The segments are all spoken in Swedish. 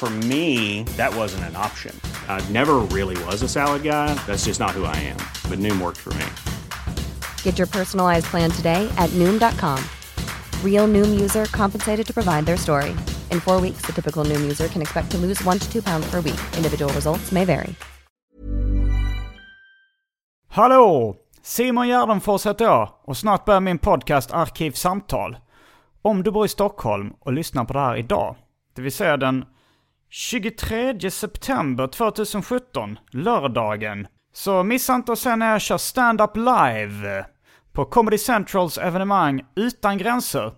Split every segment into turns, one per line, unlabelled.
For me, that wasn't an option. I never really was a salad guy. That's just not who I am. But Noom worked for me.
Get your personalized plan today at Noom.com. Real Noom user compensated to provide their story. In four weeks, the typical Noom user can expect to lose one to two pounds per week. Individual results may vary.
Hallå! Simon Gärdenfors heter jag och snart börjar min podcast Arkivsamtal. Om du bor i Stockholm och lyssnar på det här idag, det vill säga den 23 september 2017, lördagen, så missa inte att se när jag kör stand-up live på Comedy Centrals evenemang Utan Gränser.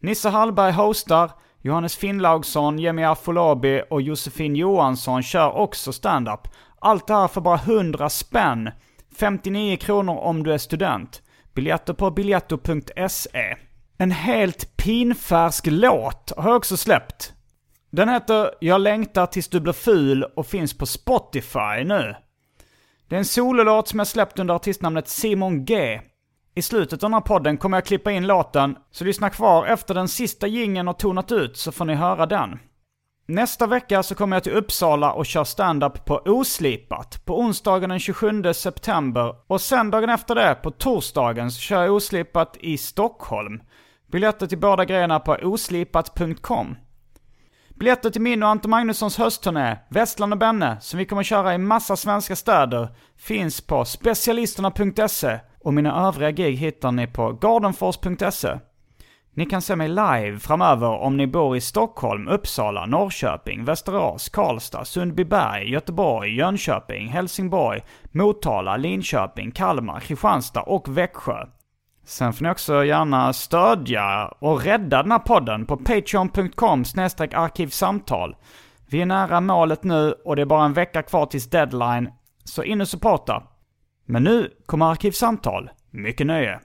Nisse Hallberg hostar, Johannes Finnlaugsson, Jimmy Afolabi och Josefin Johansson kör också stand-up. Allt det här för bara 100 spänn. 59 kronor om du är student. Biljetter på biljetto.se. En helt pinfärsk låt har jag också släppt. Den heter Jag längtar tills du blir ful och finns på Spotify nu. Det är en sololåt som jag släppt under artistnamnet Simon G. I slutet av den här podden kommer jag klippa in låten, så lyssna kvar efter den sista gingen har tonat ut så får ni höra den. Nästa vecka så kommer jag till Uppsala och kör stand-up på Oslipat på onsdagen den 27 september och sen dagen efter det, på torsdagen, så kör jag Oslipat i Stockholm. Biljetter till båda grejerna på oslipat.com. Biljetter till min och Anton Magnussons höstturné, Vestland och Benne, som vi kommer köra i massa svenska städer, finns på specialisterna.se och mina övriga gig hittar ni på gardenfors.se. Ni kan se mig live framöver om ni bor i Stockholm, Uppsala, Norrköping, Västerås, Karlstad, Sundbyberg, Göteborg, Jönköping, Helsingborg, Motala, Linköping, Kalmar, Kristianstad och Växjö. Sen får ni också gärna stödja och rädda den här podden på patreon.com arkivsamtal. Vi är nära målet nu och det är bara en vecka kvar tills deadline, så in och supporta. Men nu kommer Arkivsamtal. Mycket nöje.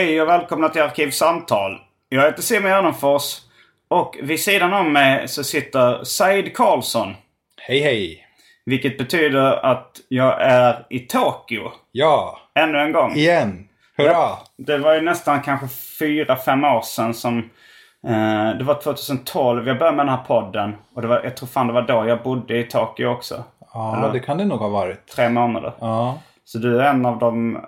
Hej och välkomna till Arkivsamtal. Jag heter Simon Gärdenfors och vid sidan om mig så sitter Said Karlsson.
Hej hej!
Vilket betyder att jag är i Tokyo.
Ja,
Ännu en gång.
igen! Hurra!
Det var ju nästan kanske fyra, fem år sedan som... Eh, det var 2012 jag började med den här podden. Och det var, jag tror fan det var då jag bodde i Tokyo också.
Ja,
Eller-
det kan det nog ha varit.
Tre månader.
Ja,
Så du är en av de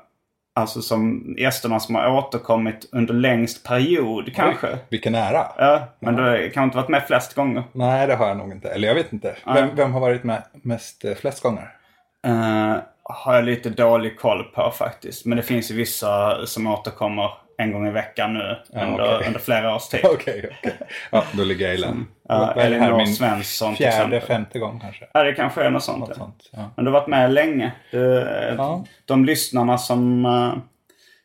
alltså, som gästerna som har återkommit under längst period kanske.
Oj, vilken ära!
Ja, men du har kanske inte varit med flest gånger.
Nej, det har jag nog inte. Eller jag vet inte. Vem, vem har varit med mest eh, flest gånger?
Eh, har jag lite dålig koll på faktiskt. Men det finns ju vissa som återkommer en gång i veckan nu under,
okej.
under flera års tid.
Okej, okej. Ja, då ligger jag i län.
Ja,
det här,
Elinor Svensson till
Fjärde,
exempel.
femte gång kanske.
Ja, det kanske är något sånt.
Något
ja.
sånt. Ja.
Men du har varit med länge. Du,
Ja.
De lyssnarna som, eh,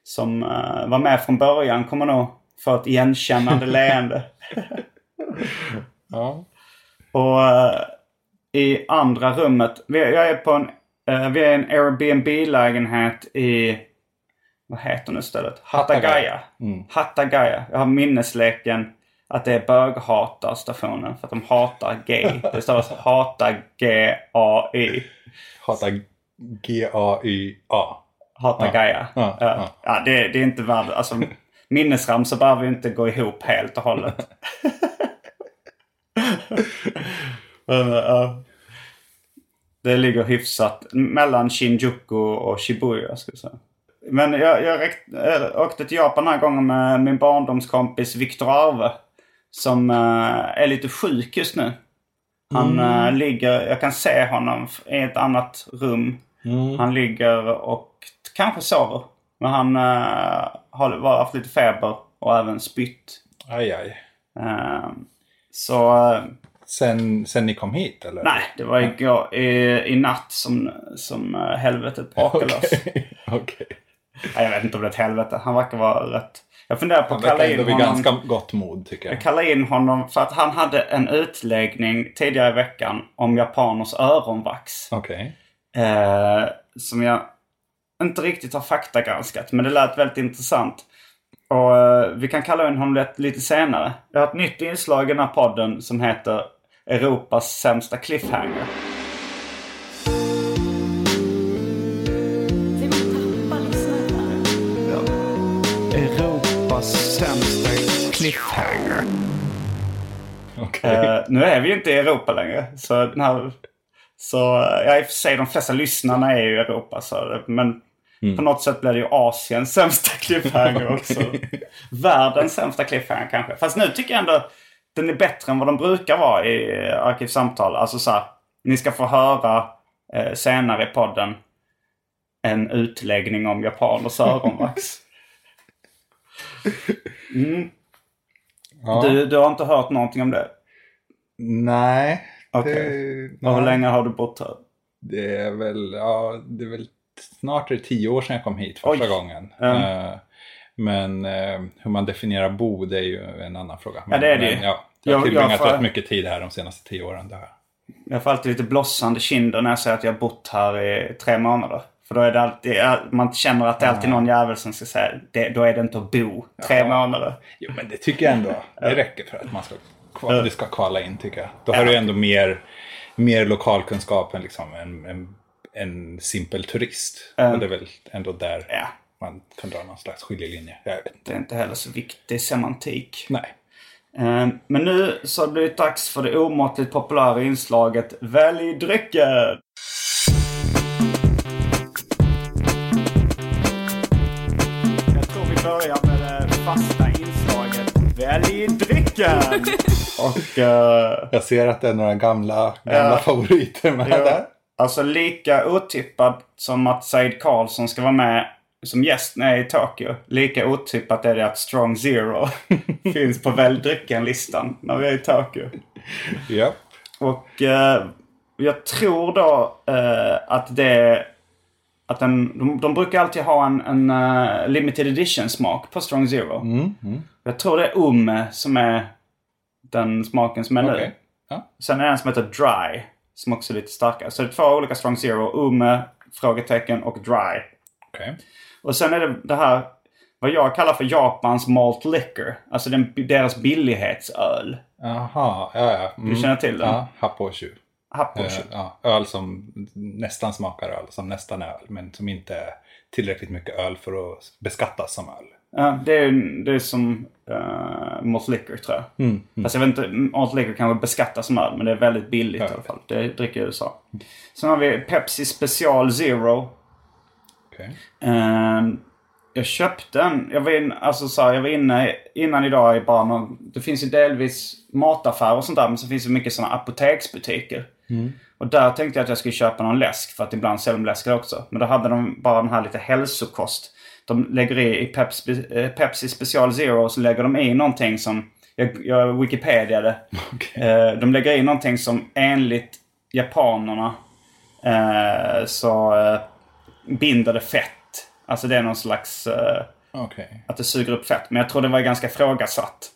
som eh, var med från början kommer nog få ett igenkännande leende.
Ja.
Och eh, i andra rummet. Jag är på en, eh, vi är i en Airbnb-lägenhet i... Vad heter nu stället? Hattagaya.
Mm.
Hattagaya. Jag har minnesleken att det är böghatarstationen. För att de hatar gay. Det stavas hata G-A-Y.
Hata G-A-Y-A.
Hattagaya.
Ja,
Ja,
ja.
ja. det, det är inte värd... Alltså, minnesramsor behöver ju inte gå ihop helt och hållet. Men, ja. Det ligger hyfsat mellan Shinjuku och Shibuya. Ska jag säga. Men jag, jag räck- äh, åkte till Japan den här gången med min barndomskompis Viktor Arve. som eh, är lite sjuk just nu. Han eh, ligger, jag kan se honom i ett annat rum. Han ligger och kanske sover. Men han eh, har haft lite feber och även spytt.
Aj, aj.
Eh, så eh,
Sen, sen ni kom hit eller?
nej, det var igår, i, i natt som, som eh, helvetet brakade loss.
Okej.
Nej, jag vet inte om det är ett helvete. Han verkar vara rätt... Jag funderar på att kalla in honom...
ganska gott mod tycker jag.
Kallar in honom för att han hade en utläggning tidigare i veckan om japaners öronvax.
Okej.
Eh, som jag inte riktigt har faktagranskat. Men det lät väldigt intressant. Och eh, vi kan kalla in honom lite, lite senare. Jag har ett nytt inslag i den här podden som heter Europas sämsta cliffhanger. Cliffhanger.
Okej.
Eh, nu är vi ju inte i Europa längre. Så den här... Så ja, i och för sig de flesta lyssnarna är ju i Europa. Så, men på något sätt blir det ju Asiens sämsta cliffhanger också. Världens sämsta cliffhanger kanske. Fast nu tycker jag ändå den är bättre än vad de brukar vara i eh, Arkivsamtal. Alltså så här, ni ska få höra eh, senare i podden en utläggning om japaners öronvax.
Ja.
du, du har inte hört någonting om det?
Nej.
Okej. Och hur länge har du bott här?
Det är väl, ja, det är väl snart är det tio år sedan jag kom hit första
Oj.
gången.
Ja.
Eh, men eh, hur man definierar bo, det är ju en annan fråga. Men,
det är det
men, ja, jag har tillbringat
jag får-
rätt mycket tid här de senaste tio åren. Det här.
Jag får alltid lite blossande kinder när jag säger att jag har bott här i tre månader. För då är det alltid, man känner att det är alltid någon jävel som ska säga det, då är det inte att bo tre månader.
Jo, men det tycker jag ändå. Det räcker för att man ska, kva- det ska kvala in tycker jag. Då har du ändå mer, mer lokalkunskap än liksom en, en, en simpel turist. Och det är väl ändå där
Ja.
man kan dra någon slags skiljelinje. Jag vet inte.
Det är inte heller så viktig semantik.
Nej.
Eh, Men nu så har det blivit dags för det omåttligt populära inslaget Välj drycken! Inslaget Välj drycken! Och... eh,
Jag ser att det är några gamla, gamla
Ja.
favoriter med
Ja.
där.
Alltså lika otippad som att Said Karlsson ska vara med som gäst när jag är i Tokyo. Lika otippat är det att Strong Zero finns på Välj drycken-listan när vi är i Tokyo.
Ja.
Och eh, jag tror då eh, att det... Att den, de, de brukar alltid ha en, en eh, limited edition-smak på Strong Zero. Jag tror det är Ume som är den smaken som är nu.
Okej. Ja.
Sen är det en som heter Dry. Som också är lite starkare. Så det är två olika Strong Zero. Ume, frågetecken och Dry.
Okej.
Och sen är det det här vad jag kallar för Japans malt liquor. Alltså den, deras billighetsöl.
Jaha, ja ja. Mm.
Du känner till den?
Ja, Happoshu.
Happoshu.
Eh, ja, öl som nästan smakar öl, som nästan är öl. Men som inte är tillräckligt mycket öl för att beskattas som öl.
Ja, det är, det är som uh, malt liquor tror jag.
Mm,
Fast jag vet inte, malt liquor kanske beskattas som öl. Men det är väldigt billigt i alla fall. Det dricker USA. Sen har vi Pepsi Special Zero.
Okej.
Ehm, jag köpte en. Jag var, in, alltså så här, jag var inne innan idag i bara någon, Det finns ju delvis mataffärer och sånt där. Men så finns det mycket sådana apoteksbutiker. Och där tänkte jag att jag skulle köpa någon läsk. För att ibland säljer de läsk också. Men då hade de bara den här lite hälsokost. De lägger i, i Pepsi, eh, Pepsi Special Zero så lägger de i någonting som... Jag, jag Wikipediade. Eh, de lägger i någonting som enligt japanerna eh, så binder det fett. Alltså det är någon slags...
Okej.
att det suger upp fett. Men jag tror det var ganska ifrågasatt.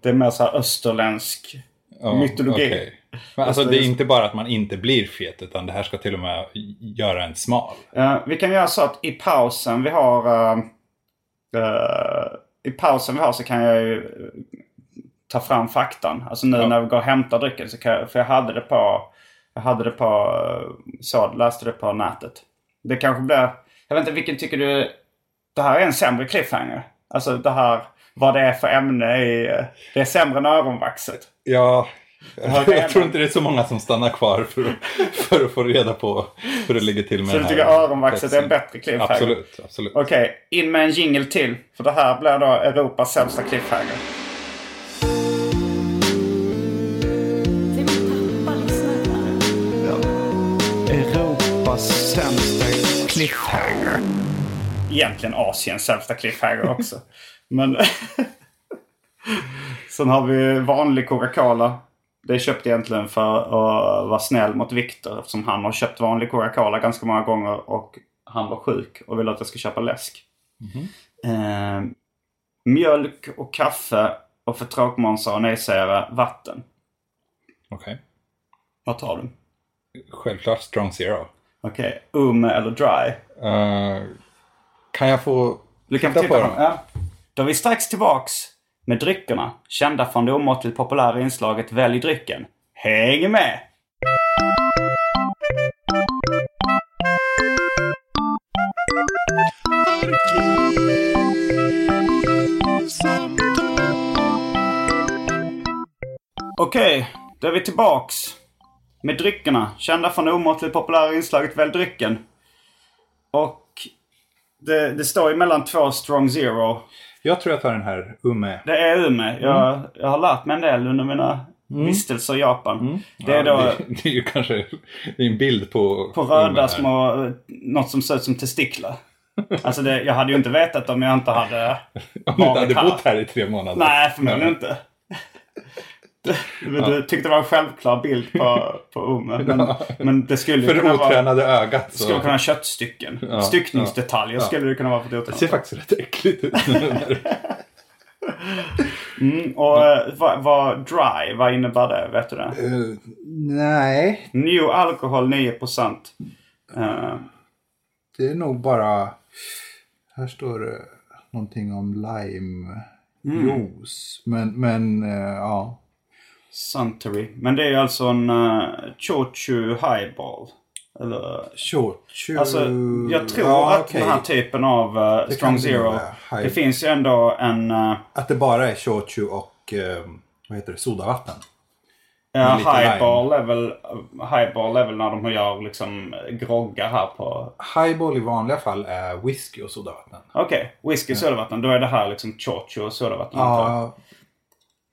Det är mer så här österländsk
Ja,
mytologi.
okej. Men alltså det är inte bara att man inte blir fet utan det här ska till och med göra en smal.
Eh, vi kan göra så att i pausen vi har... eh, eh, I pausen vi har så kan jag ju ta fram faktan. Alltså nu när vi går och hämtar drycken så kan jag... För jag hade det på... Jag hade det på... Så, läste det på nätet. Det kanske blir... Jag vet inte, vilken tycker du... Det här är en sämre cliffhanger. Alltså det här vad det är för ämne i... Det är sämre än öronvaxet.
Ja, jag tror inte det är så många som stannar kvar för, för att få reda på hur det ligger till med det
Så du tycker öronvaxet är en bättre cliffhanger?
Absolut, absolut.
Okej, okay, in med en jingle till. För det här blir då Europas sämsta cliffhanger. Ja. Europas sämsta cliffhanger. Egentligen Asiens sämsta cliffhanger också. Men... Sen har vi vanlig Coca-Cola. Det är köpt egentligen för att vara snäll mot Viktor. Eftersom han har köpt vanlig Coca-Cola ganska många gånger. Och han var sjuk och ville att jag ska köpa läsk. Eh, mjölk och kaffe. Och för tråkmånsar och nejsägare vatten.
Okej.
Vad tar du?
Självklart strong zero.
Okej, ume eller dry?
Eh, kan jag få
Du kan få titta på dem. Ja. Då är vi strax tillbaks med dryckerna. Kända från det omåttligt populära inslaget Välj drycken. Häng med! Okej, då är vi tillbaks med dryckerna. Kända från det omåttligt populära inslaget Välj drycken. Och det, det står ju mellan två Strong Zero.
Jag tror jag tar den här Ume.
Det är Ume. Jag, jag har lärt mig en del under mina vistelser i Japan. Det är
Ja,
då
det, det är ju kanske det är en bild på...
på röda
här.
små, något som ser ut som testiklar. Alltså det, jag hade ju inte vetat om jag inte hade
Om du inte hade
varit
bott här i tre månader.
Nej, förmodligen inte. Men Du tyckte det var en självklar bild på, på Ume. Men, men det skulle
För
ju
det
kunna vara,
otränade ögat så...
skulle kunna vara köttstycken.
Ja,
Styckningsdetaljer
ja.
skulle det kunna vara för det
Det
otränade.
ser faktiskt rätt äckligt ut.
Och eh, vad, vad dry, vad innebär det? Vet du det?
Eh, nej,
New alkohol 9%. Uh,
det är nog bara... Här står det någonting om lime juice. Men, men eh, ja.
Suntory. Men det är alltså en uh, Chochu highball. Eller...
Shochu...
Alltså, jag tror
ja,
att
okej.
den här typen av eh,
Det
Strong
det
Zero.
High-
Det finns ju ändå en... Uh,
Att det bara är shochu och eh, vad heter det, sodavatten.
ja, highball, är väl, highball är väl när de gör liksom groggar här på...
Highball i vanliga fall är whisky och sodavatten.
Okej, whisky och sodavatten. Då är det här liksom Chochu och sodavatten.
Ja,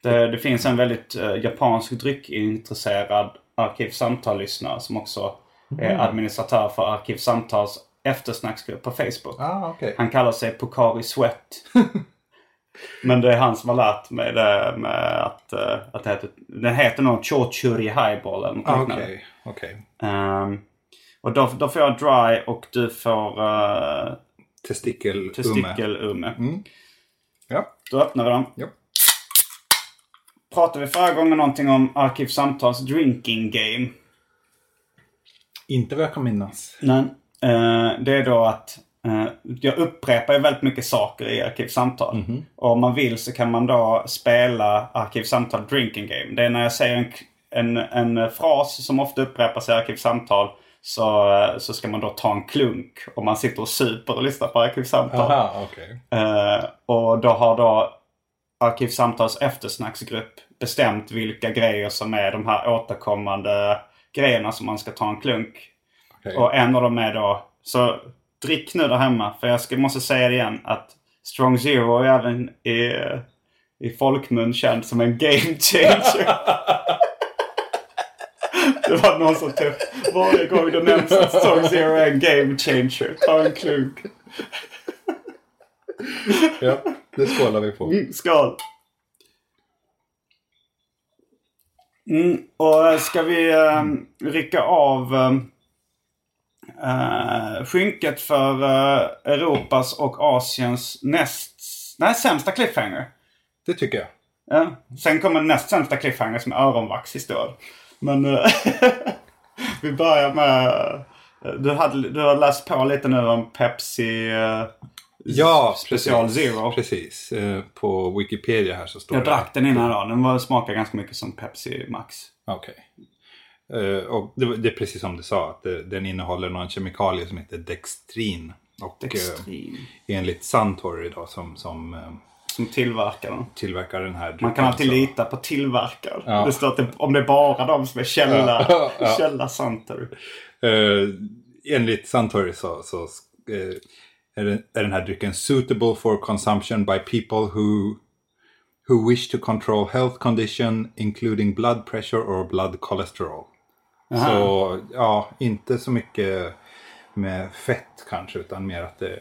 Det, det finns en väldigt uh, japansk dryckintresserad Arkivsamtal-lyssnare som också är administratör för Arkivsamtals eftersnacksgrupp på Facebook.
ah, okej.
Han kallar sig Pokari Sweat. Men det är han som har lärt mig det med att, eh, att det heter, den heter nog Chochuri Highball eller något
Ah,
liknande.
Okej, okej.
Ehm, och då, då får jag dry och du får uh,
Testikel,
testikel-umme.
Ja.
Då öppnar vi dem.
Ja.
Pratade vi förra gången någonting om Arkivsamtals drinking game?
Inte vad jag kan minnas.
Nej. Eh, det är då att eh, jag upprepar ju väldigt mycket saker i Arkivsamtal. Och om man vill så kan man då spela Arkivsamtal Drinking Game. Det är när jag säger en, en, en fras som ofta upprepas i Arkivsamtal så, eh, så ska man då ta en klunk. Och man sitter och super och lyssnar på Arkivsamtal.
Aha.
Eh, och då har då Arkivsamtals eftersnacksgrupp bestämt vilka grejer som är de här återkommande grejerna som man ska ta en klunk.
Okej.
Och en av dem är då, så drick nu där hemma. För jag ska, måste säga det igen att Strong Zero är även i, i folkmun känd som en game changer. det var någon som typ varje gång det nämns att Strong Zero är en game changer. Ta en klunk.
Ja, det skålar vi på.
Mm, skål! Mm, och eh, ska vi eh, rycka av eh, eh, skynket för eh, Europas och Asiens näst... Nej, sämsta cliffhanger.
Det tycker jag.
Ja. Sen kommer näst sämsta cliffhanger som är öronvaxhistoria. Men eh, vi börjar med... eh, Du, hade, du har läst på lite nu om Pepsi eh,
Ja,
Special
precis.
Zero.
Precis. Eh, På Wikipedia här så står
Jag
det...
drack den innan idag. Den var, smakar ganska mycket som Pepsi Max.
Okej. Eh, och det, det är precis som du sa, att det, den innehåller någon kemikalie som heter dextrin. Och
Dextrin.
eh, enligt Suntory då som, som eh,
Som tillverkar den.
tillverkar den här
Man kan alltid
så-
lita på tillverkaren.
Ja.
Det står att det, om det är bara de som är källa,
Ja, ja.
källa Suntory.
Eh, enligt Suntory så, så eh, är, den, är den här drycken suitable for consumption by people who, who wish to control health condition including blood pressure or blood cholesterol. Så ja, inte så mycket med fett kanske. Utan mer att det,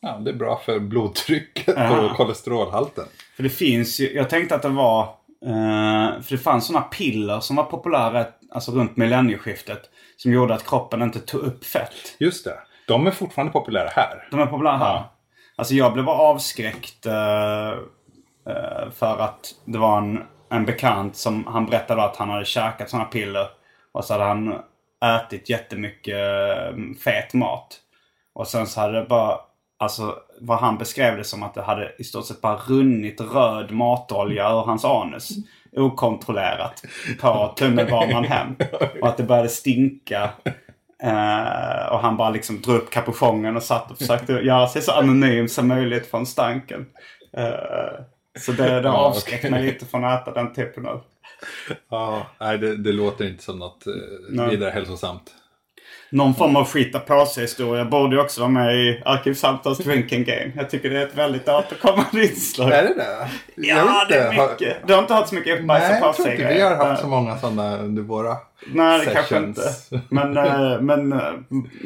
ja, det är bra för blodtrycket och kolesterolhalten.
För det finns ju, jag tänkte att det var, eh, för det fanns sådana piller som var populära alltså runt millennieskiftet. Som gjorde att kroppen inte tog upp fett.
Just det. De är fortfarande populära här.
De är populära här.
Ja.
Alltså jag blev avskräckt eh, eh, för att det var en, en bekant som han berättade att han hade käkat sådana piller. Och så hade han ätit jättemycket eh, fet mat. Och sen så hade det bara, alltså vad han beskrev det som att det hade i stort sett bara runnit röd matolja ur hans anus. Okontrollerat på tunnelbanan hem. Och att det började stinka. Eh, och han bara liksom drog upp kapuschongen och satt och försökte göra sig så anonym som möjligt från stanken. Eh, så det, det avskräckte mig lite från att äta den typen av...
Ja, nej, det, det låter inte som något eh, vidare hälsosamt.
Någon form av skita på sig historia borde ju också vara med i Arkivsamtals drinking game. Jag tycker det är ett väldigt återkommande inslag.
Är det det?
Ja, det är
inte. Har-
mycket. Du har inte haft så mycket bajsa
Nej, jag tror inte vi har haft så många sådana under våra
Nej, det kanske inte. Men, eh, men eh,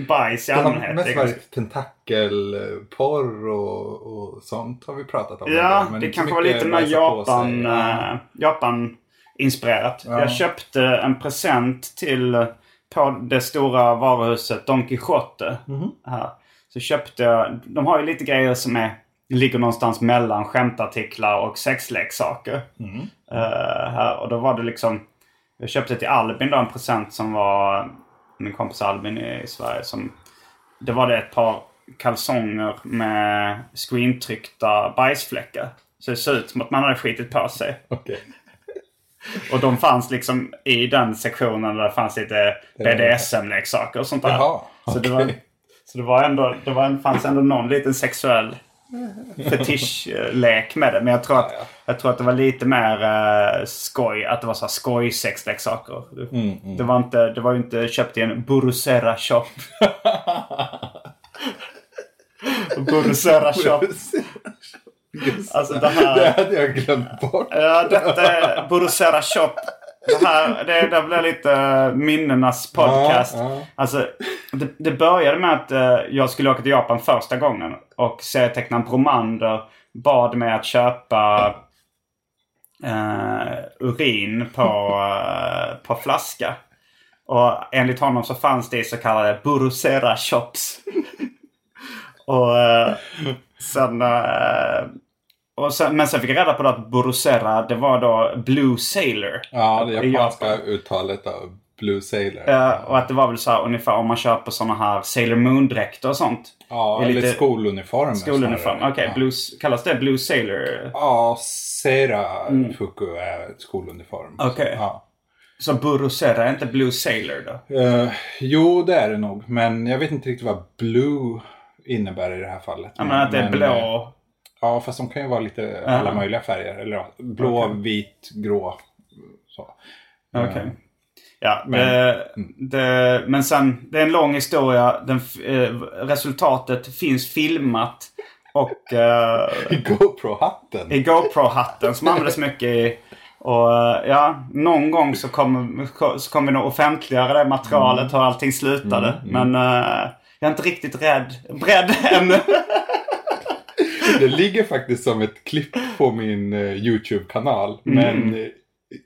bajs i
Det har
allmänhet. det
mest
är ganska-
varit tentakelporr och, och sånt har vi pratat om.
Ja, det
så
kanske var
mycket
lite mer Japan, eh, Japan-inspirerat.
Ja.
Jag köpte en present till på det stora varuhuset Don Quijote.
Mhm.
Här. Så köpte jag, de har ju lite grejer som är, ligger någonstans mellan skämtartiklar och sexleksaker.
Mhm.
Eh, här, och då var det liksom, jag köpte till Albin då en present som var min kompis Albin i Sverige. Som, det var det ett par kalsonger med screentryckta bajsfläckar. Så det såg ut som att man hade skitit på sig.
Okej.
Och de fanns liksom i den sektionen där det fanns lite BDSM-leksaker och sånt där.
Jaha,
så, det var, så det var ändå, det var, en- fanns ändå någon liten sexuell fetischlek med det. Men jag tror att, jag tror att det var lite mer eh, skoj. Att det var så här skoj sexleksaker. Det, var inte, det var ju inte köpt i en Burusera shop. Burusera shop. Alltså det här...
Det hade jag glömt bort.
Ja, detta är Burusera Shop. Det här det, det blir lite minnenas podcast.
Ja, ja.
Alltså, det, det började med att eh, jag skulle åka till Japan första gången. Och serietecknaren Bromander bad mig att köpa eh, urin på, eh, på flaska. Och enligt honom så fanns det i så kallade Burusera Shops. och eh, sen... Eh, sen, men sen fick jag reda på att Borusera, det var då Blue Sailor.
Ja, det japanska
Japan.
uttalet av Blue Sailor.
Ja, och att det var väl så här ungefär om man köper såna här Sailor Moon-dräkter och sånt.
Ja, eller
lite-
skoluniformer.
Skoluniform. Okej,
ja.
Blue kallas det Blue Sailor?
Ja, Sera Fuku är skoluniform.
Mm. Okej.
Så, ja.
Så Borusera är inte Blue Sailor då?
Eh, jo, det är det nog. Men jag vet inte riktigt vad Blue innebär i det här fallet.
Ja, men att det är
eh,
blå.
Ja, fast de kan ju vara lite alla möjliga färger. Eller blå,
Okej.
vit, grå. Så.
Okej.
Eh,
Ja,
Men-
det, det, men sen, det är en lång historia. Den, eh, resultatet finns filmat. Och eh,
GoPro-hatten.
i GoPro-hatten som användes mycket i... Och ja, någon gång så kommer, så kommer vi nog offentliggöra det materialet hur allting slutade. Men eh, jag är inte riktigt rädd, beredd ännu.
Det ligger faktiskt som ett klipp på min eh, YouTube-kanal.
Mm.
Men eh,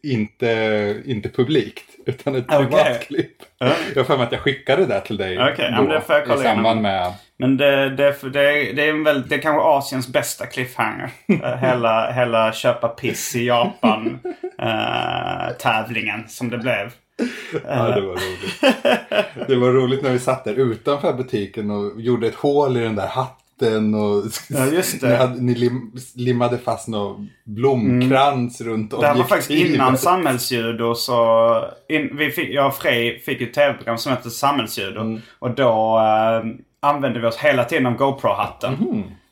inte, inte publikt. Utan ett privat
Okej.
klipp. Jag har för att jag skickade det till dig
ja,
då,
men jag kolla
i samband med...
Men det, det, det, det är väl det är kanske Asiens bästa cliffhanger. Eh, hela, hela köpa piss i Japan eh, tävlingen som det blev.
Ja, det var roligt. Det var roligt när vi satt där utanför butiken och gjorde ett hål i den där hatten. Och
Ja, just.
Ni, hade, ni lim, limmade fast någon blomkrans runt
Det här var faktiskt
objektivet.
innan samhällsjudo så... In, vi fick, jag och Frej fick ett tv-program som hette Samhällsjudo. Och då eh, använde vi oss hela tiden av GoPro-hatten.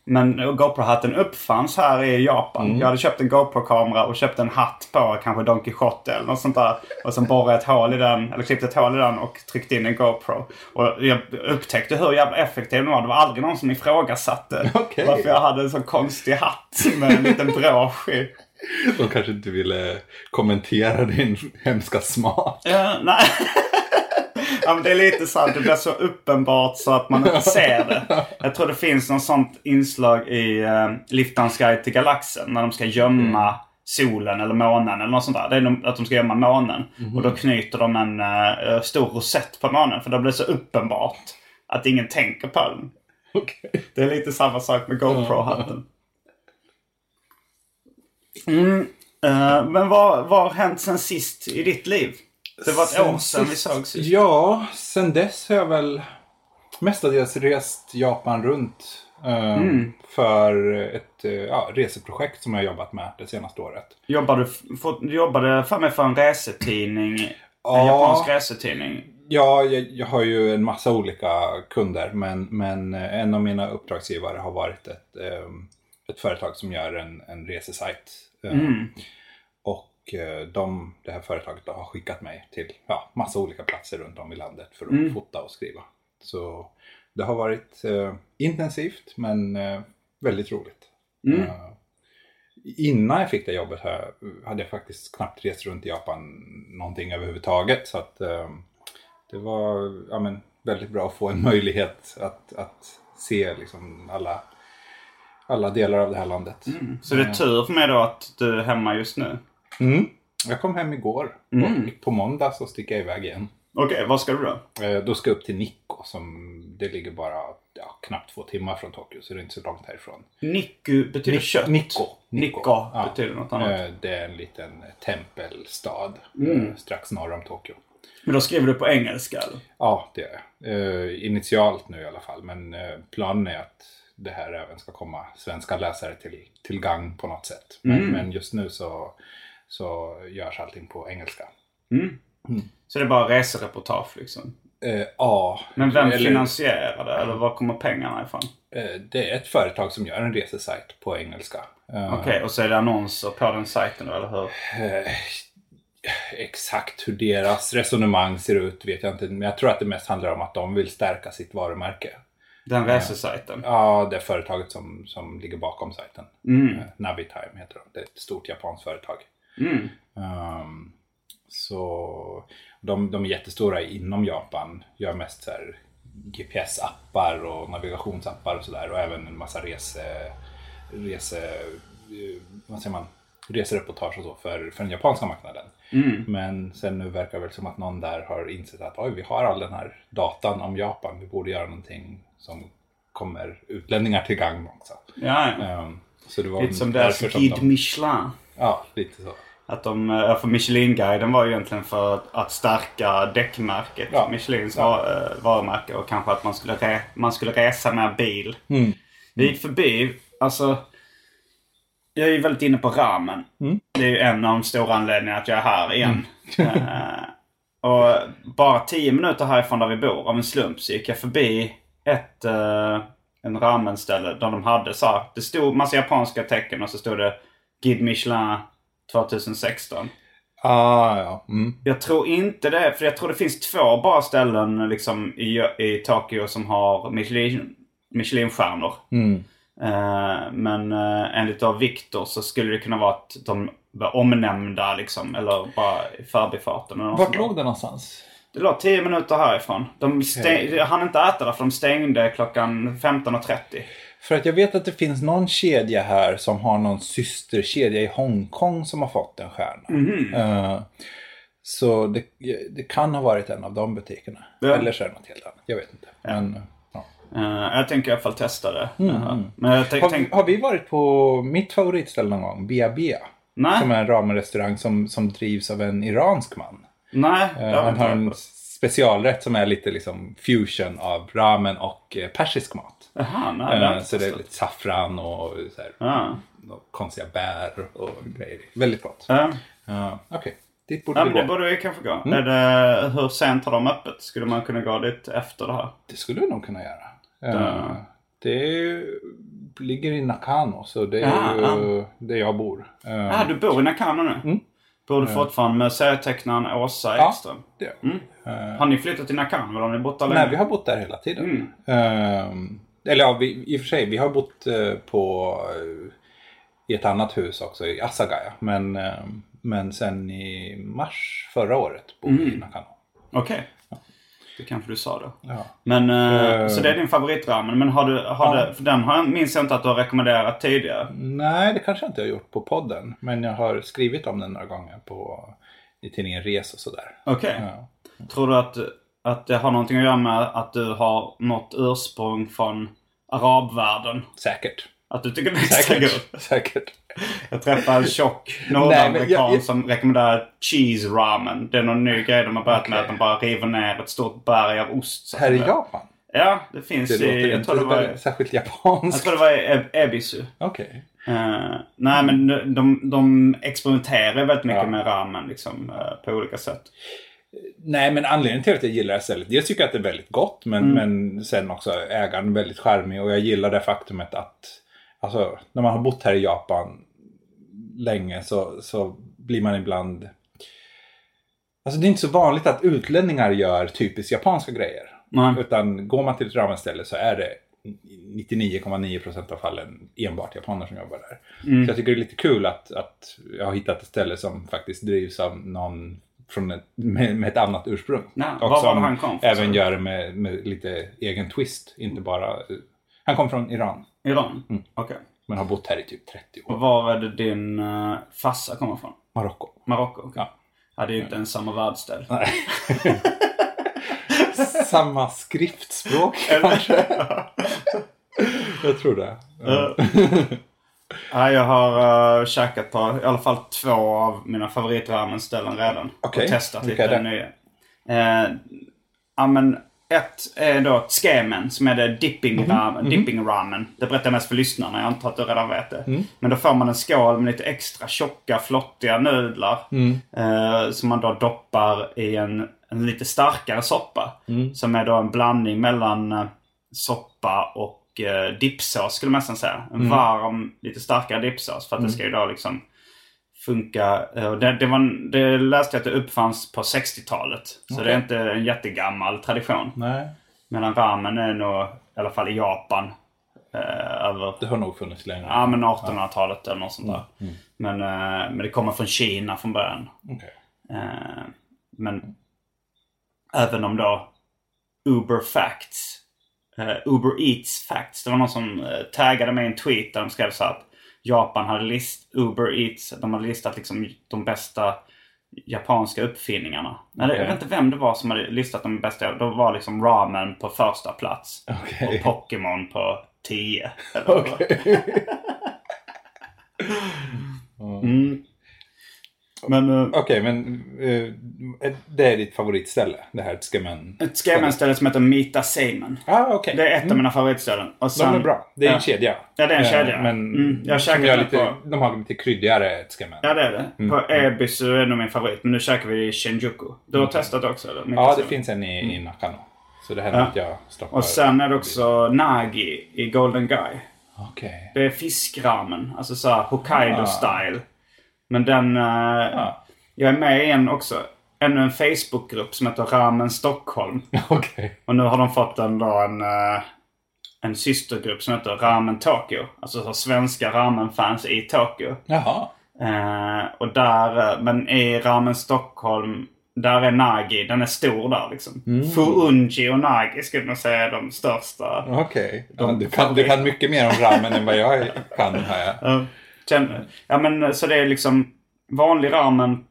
Men GoPro-hatten uppfanns här i Japan. Jag hade köpt en GoPro-kamera och köpt en hatt på kanske Don Quijote eller något sånt där. Och sen borrade ett hål i den, eller klippte ett hål i den och tryckte in en GoPro. Och jag upptäckte hur jävla effektiv den var. Det var aldrig någon som ifrågasatte
Okej.
varför jag hade en sån konstig hatt med en liten brosch i.
De kanske inte ville kommentera din hemska smak.
Ja, nej. Ja, men det är lite så att det blir så uppenbart så att man inte ser det. Jag tror det finns något sånt inslag i uh, Liftarens guide till galaxen. När de ska gömma solen eller månen eller något sånt där. Det är nog att de ska gömma månen. Och då knyter de en uh, stor rosett på månen. För då blir det så uppenbart att ingen tänker på den. Det är lite samma sak med GoPro-hatten. Mm. eh, men vad, vad har hänt sen sist i ditt liv? Det var ett
Sen
år sedan vi såg sist.
Ja, sen dess har jag väl mestadels rest Japan runt. eh,
Mm.
För ett eh, ja, reseprojekt som jag har jobbat med det senaste året.
Jobbade, du jobbade för mig för en resetidning. En
Ja.
japansk resetidning.
Ja, jag, jag har ju en massa olika kunder men, men eh, en av mina uppdragsgivare har varit ett, ehm, ett företag som gör en, en resesajt. Och eh, de, det här företaget har skickat mig till ja, massa olika platser runt om i landet för att fota och skriva. Så det har varit eh, intensivt men eh, väldigt roligt. Eh, innan jag fick det jobbet här hade jag faktiskt knappt rest runt i Japan någonting överhuvudtaget. Så att eh, det var ja, men, väldigt bra att få en möjlighet att, att se liksom, alla, alla delar av det här landet.
Så det är tur för mig då att du är hemma just nu.
Mm. Jag kom hem igår och på måndag så sticker jag iväg igen.
Okej, vad ska du då?
Eh, Då ska jag upp till Nikko som det ligger bara ja, knappt två timmar från Tokyo så det är inte så långt härifrån.
Nikku betyder
Ni-
kött.
Nikko.
Nikko betyder något annat.
Eh, Det är en liten tempelstad
Mm.
eh, strax norr om Tokyo.
Men då skriver du på engelska eller?
Ja, det är det. Eh, Initialt nu i alla fall. Men planen är att det här även ska komma svenska läsare till, till gang på något sätt. Men,
Mm.
men just nu så, så görs allting på engelska.
Så det är bara resereportage liksom?
Eh, ja.
Men vem
eller-
finansierar det? Eller var kommer pengarna ifrån?
Eh, det är ett företag som gör en resesajt på engelska. Eh,
Okej, och så är det annonser på den sajten då, eller hur?
Exakt hur deras resonemang ser ut vet jag inte. Men jag tror att det mest handlar om att de vill stärka sitt varumärke.
Den resesajten?
Ja, det företaget som, som ligger bakom sajten.
Mm.
Eh, Navitime heter de. Det är ett stort japanskt företag.
Mm.
Ehm, så de, de är jättestora inom Japan. Gör mest så GPS-appar och navigationsappar och sådär. Och även en massa rese, rese, eh, vad säger man? resereportage och så för, för den japanska marknaden. Men sen nu verkar det väl som att någon där har insett att oj, vi har all den här datan om Japan. Vi borde göra någonting som kommer utlänningar till gagn också.
Ja, ja.
Ehm, så det var
Lite som deras Guide
de-
Michelin.
Ja, lite så.
Att de, eh, för Michelin-guiden var ju egentligen för att- stärka däckmärket.
Ja.
Michelins var, eh, varumärke. Och kanske att man skulle, re, man skulle resa med bil.
Mm.
Vi gick förbi, alltså. Jag är ju väldigt inne på ramen.
Mm.
Det är ju en av de stora anledningarna att jag är här igen. Eh, och bara tio minuter härifrån där vi bor, av en slump, så gick jag förbi ett uh, en ramenställe där de hade så här, Det stod massa japanska tecken och så stod det Guide Michelin 2016.
Ah, ja. Mm.
Jag tror inte det, för jag tror det finns två bara ställen liksom i, i Tokyo som har Michelin, Michelinstjärnor.
Mm.
Eh, men uh, enligt av Victor så skulle det kunna vara att de var omnämnda liksom, eller bara i förbifarten. eller
Vart låg det någonstans?
Det låg 10 minuter härifrån. De stäng, Jag hann inte äta där för de stängde klockan 15.30.
För att jag vet att det finns någon kedja här som har någon systerkedja i Hongkong som har fått en stjärna. Eh, så det, det kan ha varit en av de butikerna.
Ja.
Eller så är det något helt annat. Jag vet inte. Men, ja.
Eh, jag tänker i alla fall testa det. Eh, Men tänk,
har,
tänk,
har vi varit på mitt favoritställe någon gång? Bia Bia.
Nej.
Som är en ramenrestaurang som, som drivs av en iransk man.
nej,
Eh,
vi
han har en specialrätt som är lite liksom fusion av ramen och eh, persisk mat.
Jaha, nej,
Eh, så det är lite saffran och så här,
Ja.
och konstiga bär och grejer. Väldigt gott.
Ja.
Ja, Okej, dit borde
Ja, men det
gå.
borde vi kanske gå.
Mm.
Är det, hur sent har de öppet? Skulle man kunna gå dit efter det här?
Det skulle vi nog kunna göra. Eh, Det ligger i Nakano, så det är
Ja,
ju där jag bor.
Ja, du bor i Nakano nu? Bor du fortfarande med serietecknaren Åsa
Ja.
Ekström?
det gör jag.
Har ni flyttat till Nakano eller har ni bott där länge?
Nej, vi har bott där hela tiden. Ehm, eller ja, vi, i och för sig, vi har bott eh, på, eh, i ett annat hus också, i Asagaya. Men, ehm, men sen i mars förra året bodde vi i Nakano.
Okej. Det kanske du sa då.
Ja.
Men, eh,
Eh.
Så det är din favoritramen. Men har du, har
Ja.
du, för den har minns jag inte att du har rekommenderat tidigare.
Nej, det kanske jag inte har gjort på podden. Men jag har skrivit om den några gånger på, i tidningen Res och sådär.
Okej.
Ja.
Tror du att, att det har någonting att göra med att du har något ursprung från arabvärlden?
Säkert.
Att du tycker det är extra gott?
Säkert. Säkert.
Jag träffade en tjock nordamerikan
jag- jag-
som rekommenderar cheese ramen. Det är någon ny grej de har börjat med.
Okej.
Att de bara river ner ett stort berg av ost.
Här i Japan?
Ja, det finns
Det
i...
låter
Jag
inte
tror det var,
särskilt
jag
japanskt.
tror det var i Eb- Ebisu.
Okej.
Eh, nej men de, de experimenterar väldigt mycket
Ja.
med ramen liksom, eh, på olika sätt.
Nej, men anledningen till att jag gillar stället. Dels tycker jag att det är väldigt gott. Men,
Mm.
men sen också ägaren väldigt charmig. Och jag gillar det faktumet att alltså, när man har bott här i Japan länge så, så blir man ibland... Alltså det är inte så vanligt att utlänningar gör typiskt japanska grejer.
Nej.
Utan går man till ett ramenställe så är det 99,9% av fallen enbart japaner som jobbar där.
Mm.
Så jag tycker det är lite kul att, att jag har hittat ett ställe som faktiskt drivs av någon från ett, med, med ett annat ursprung.
Nej,
och
var var
som
han kom från,
även gör det med, med lite egen twist. Inte bara... Han kom från Iran,
Iran?
Mm.
Okej.
men har bott här i typ 30
Och
år.
var är det din uh, farsa kommer ifrån?
Marocko.
Marocko? okej.
Ja.
Ja, det är ju inte ens samma världsdel.
Nej. Samma skriftspråk kanske? jag tror det. Ja.
Ja, jag har uh, käkat på i alla fall två av mina favoritramenställen redan.
Okej,
Och testat lite
det?
nya. Eh, ja, men ett är då Skemen som är det dipping,
Mhm.
ramen, dipping ramen. Det berättar jag mest för lyssnarna. Jag antar att du redan vet det.
Mm.
Men då får man en skål med lite extra tjocka, flottiga nudlar.
Mm.
Eh, som man då doppar i en, en lite starkare soppa.
Mm.
Som är då en blandning mellan eh, soppa och eh, dippsås skulle man nästan säga. En
Mm.
varm, lite starkare dippsås. För att det ska ju då liksom funka. Eh, och Det, det, var, det läste jag att det uppfanns på 60-talet. Så
Okej.
det är inte en jättegammal tradition.
Nej,
Medan ramen är nog, i alla fall i Japan, eh, över
det har nog funnits länge.
ja, men 1800-talet eller något sånt där.
Mm.
Men, eh, men det kommer från Kina från början.
Okej.
Eh, men även om då Uber Facts, Uber Eats Facts, det var någon som eh, taggade mig i en tweet där de skrev så att Japan hade list, Uber Eats, de hade listat liksom de bästa japanska uppfinningarna. Nej, Jag vet inte vem det var som hade listat de bästa. Då var liksom ramen på första plats.
Okej.
Och Pokémon på 10. eller vad det var. Mm. Men uh,
Okej, men eh, det är ditt favoritställe? Det här Skemen?
ett skrämmenställe som heter Mita Seimen.
Ah, okej.
Det är ett av mina favoritställen. Och
De är bra. Det är
ja.
en kedja.
Ja, det är en
Eh,
kedja.
Men
Mm, jag har
lite,
på-
de har lite kryddigare Skemen.
Ja, det är det.
Mm.
På Ebis så är det nog min favorit. Men nu käkar vi i Shinjuku. Du har testat också? Eller? Mita
Ja, det
Seimen.
finns en i, i Nakano. Så det händer
Ja.
att jag stoppar.
Och sen är det också Nagi i Golden Guy.
Okej.
Det är fiskramen. Alltså så här Hokkaido
Ah.
Men den... eh, Jag är med i en också. Ännu en Facebookgrupp som heter Ramen Stockholm.
Okej.
Och nu har de fått en, då en, eh, en systergrupp som heter Ramen Tokyo. Alltså så svenska ramen-fans i Tokyo.
Jaha.
Eh, och där, eh, men i Ramen Stockholm, där är Nagi, den är stor där liksom. Fuunji och Nagi skulle jag säga är de största.
Okej. Ja, du, kan, du kan mycket mer om ramen än vad jag kan, här jag.
Ja. Ja men så det är liksom vanlig ramen.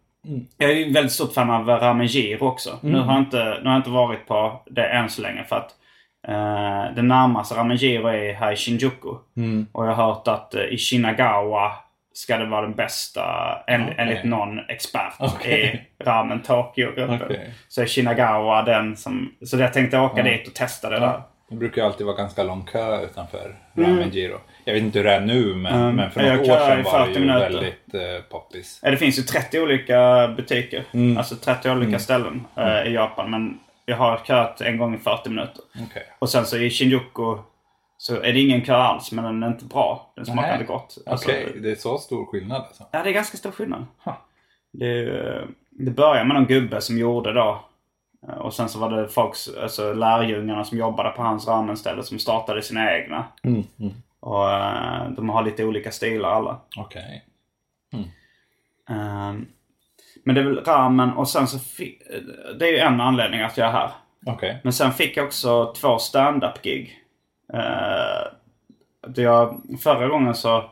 Jag är ju väldigt stort fan av ramen giro också. Nu, har jag inte, nu har jag inte varit på det än så länge för att eh, det närmaste ramen giro är här i Shinjuku. Och jag har hört att eh, i Shinagawa ska det vara den bästa en,
Okej.
enligt någon expert
Okej.
i ramen Tokyo-gruppen.
Okej.
Så är Shinagawa den som... Så jag tänkte åka dit och testa det där.
Det brukar ju alltid vara ganska lång kö utanför Ramen Giro. Jag vet inte hur det är nu, men,
Mm,
men för något år sedan var det
40
ju
minuter.
väldigt eh, poppis.
Ja, det finns ju 30 olika butiker.
Mm.
Alltså 30 olika ställen eh, i Japan. Men jag har köat en gång i 40 minuter.
Okej.
Och sen så i Shinjuku så är det ingen kö alls, men den är inte bra. Den smakar inte gott. Alltså,
Okej, det är så stor skillnad alltså.
Ja, det är ganska stor skillnad.
Huh.
Det, det började med någon gubbe som gjorde då. Eh, Och sen så var det folks, alltså lärjungarna som jobbade på hans ramenställe som startade sina egna.
Mm,
Och eh, de har lite olika stilar alla.
Okej.
Ehm, men det är väl ramen och sen så... fi- Det är ju en anledning att jag är här.
Okej.
Men sen fick jag också två stand-up-gig. Jag, förra gången så...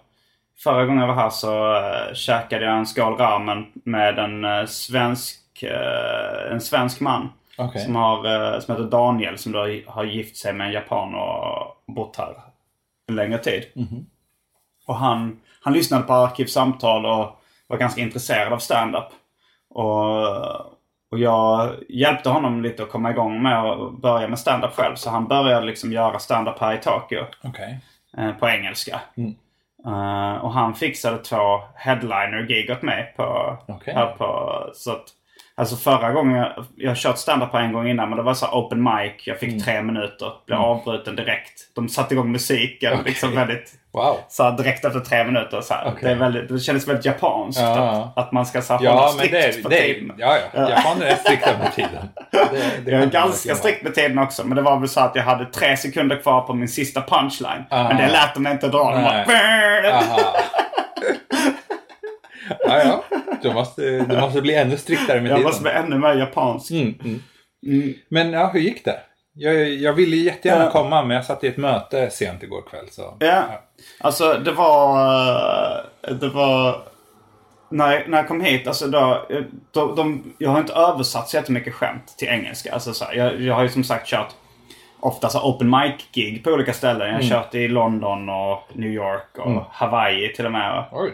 Förra gången jag var här så uh, käkade jag en skål ramen med en eh, svensk, eh, en svensk man.
Okej.
Som, har, som heter Daniel som då har gift sig med en japan och bott här en längre tid. Och han, han lyssnade på Arkivsamtal och var ganska intresserad av stand-up. Och, och jag hjälpte honom lite att komma igång med att börja med stand-up själv. Så han började liksom göra stand-up här i Tokyo
Okej.
eh, på engelska. Eh, och han fixade två headliner-gig åt mig på,
Okej.
här på... Så att, alltså förra gången, jag, jag har kört stand-up här en gång innan men det var så open mic. Jag fick tre minuter, blev avbruten direkt. De satte igång musiken liksom väldigt...
Wow.
Så direkt efter tre minuter. Så.
Okej.
Det, är väldigt, det kändes väldigt japanskt.
Ja.
Att, att man ska så hålla
Ja, men
strikt
det
på
Det
tiden.
ja, ja. Japaner är strikta med tiden. Det,
Jag är ganska strikt med tiden också. Men det var väl så att jag hade tre sekunder kvar på min sista punchline.
Ah.
Men det lät de inte dra. De bara.
Aha. Ja, ja. Du måste, du måste bli ännu striktare med
jag
tiden.
måste bli ännu mer japansk.
Mm, mm. Men ja, hur gick det? Jag, jag ville jättegärna komma men jag satt i ett möte sent igår kväll. Så.
Ja. Alltså det var... eh, Det var... När, när jag kom hit, alltså då, de, de, jag har inte översatt så jättemycket skämt till engelska. Alltså så här, jag, jag har ju som sagt kört ofta så open mic-gig på olika ställen. Jag har kört i London och New York och Hawaii till och med.
Oj.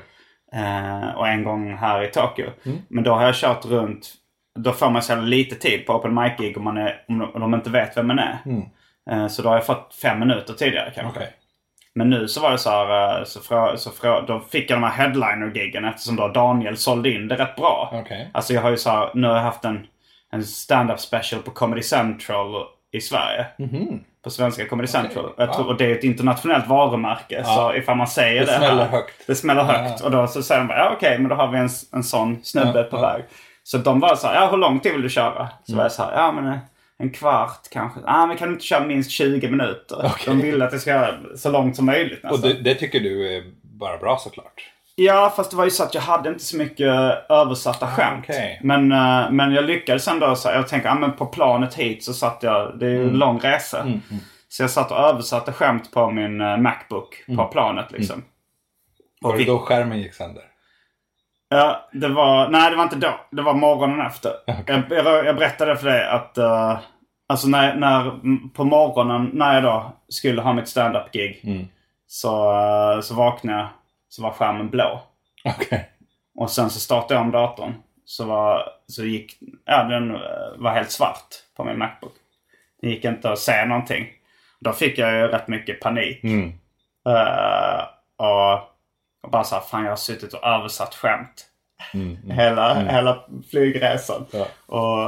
Eh, och en gång här i Tokyo. Men då har jag kört runt. Då får man så lite tid på open mic-gig om, man är, om, de, inte vet vem man är. Eh, så då har jag fått fem minuter tidigare kanske.
Okej.
Men nu så var det så här, eh, så, frå, så frå, då fick jag de här headliner-giggen eftersom då Daniel sålde in det rätt bra.
Okej.
Alltså jag har ju så här, nu har jag haft en, en stand-up special på Comedy Central i Sverige. På svenska Comedy Central. Jag tror, och det är ett internationellt varumärke. Så ifall man säger
Det
det,
smäller
här,
högt.
Det smäller högt. Och då så säger de bara, ja okej, men då har vi en, en sån snubbe
Ja,
på
ja.
väg. Så de var så här, ja hur lång tid vill du köra? Så var jag så här, ja men eh, en kvart kanske. Ja men kan du inte köra minst 20 minuter? De vill att det ska så långt som möjligt
Och
nästan.
det, det tycker du är bara bra såklart?
Ja, fast det var ju så att jag hade inte så mycket översatta skämt.
Ah, okej.
Men, eh, men jag lyckades ändå. Så jag tänker, ja, men på planet hit så satt jag, det är ju en lång resa. Så jag satt och översatte skämt på min eh, Macbook på planet liksom.
Var det då skärmen gick sönder?
Ja, det var, nej det var inte då. Det var morgonen efter. Jag, jag, jag berättade för dig att, eh, alltså när, när, på morgonen när jag då skulle ha mitt stand-up-gig. Så, eh, så vaknade jag, så var skärmen blå.
Okej.
Och sen så startade jag om datorn. Så, var, så gick, ja den eh, var helt svart på min Macbook. Det gick inte att se någonting. Då fick jag ju rätt mycket panik. Eh, och, och bara så här, fan jag har suttit och översatt skämt. Hela, hela flygresan.
Ja.
Och,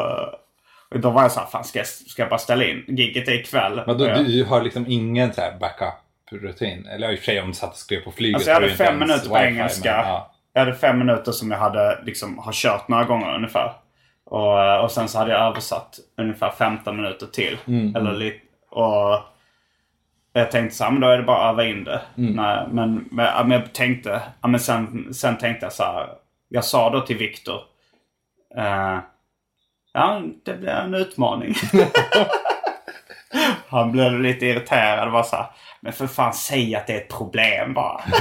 och då var jag så här, fan ska jag, ska jag bara ställa in? Gigget är ikväll.
Men då,
jag-
du har liksom ingen så här backup-rutin? Eller i och för sig om du satt och skrev på flyget.
Alltså jag hade fem minuter på engelska.
men, ja.
Jag hade fem minuter som jag hade liksom har kört några gånger ungefär. Och, och sen så hade jag översatt ungefär 15 minuter till.
Mm,
Eller lite. Och jag tänkte så här, men då är det bara att öva in det.
Mm.
Nej, men, men, ja, men jag tänkte, men sen, sen tänkte jag så här. Jag sa då till Viktor. eh, ja, det blir en utmaning. Han blev lite irriterad var så här, Men för fan säg att det är ett problem bara.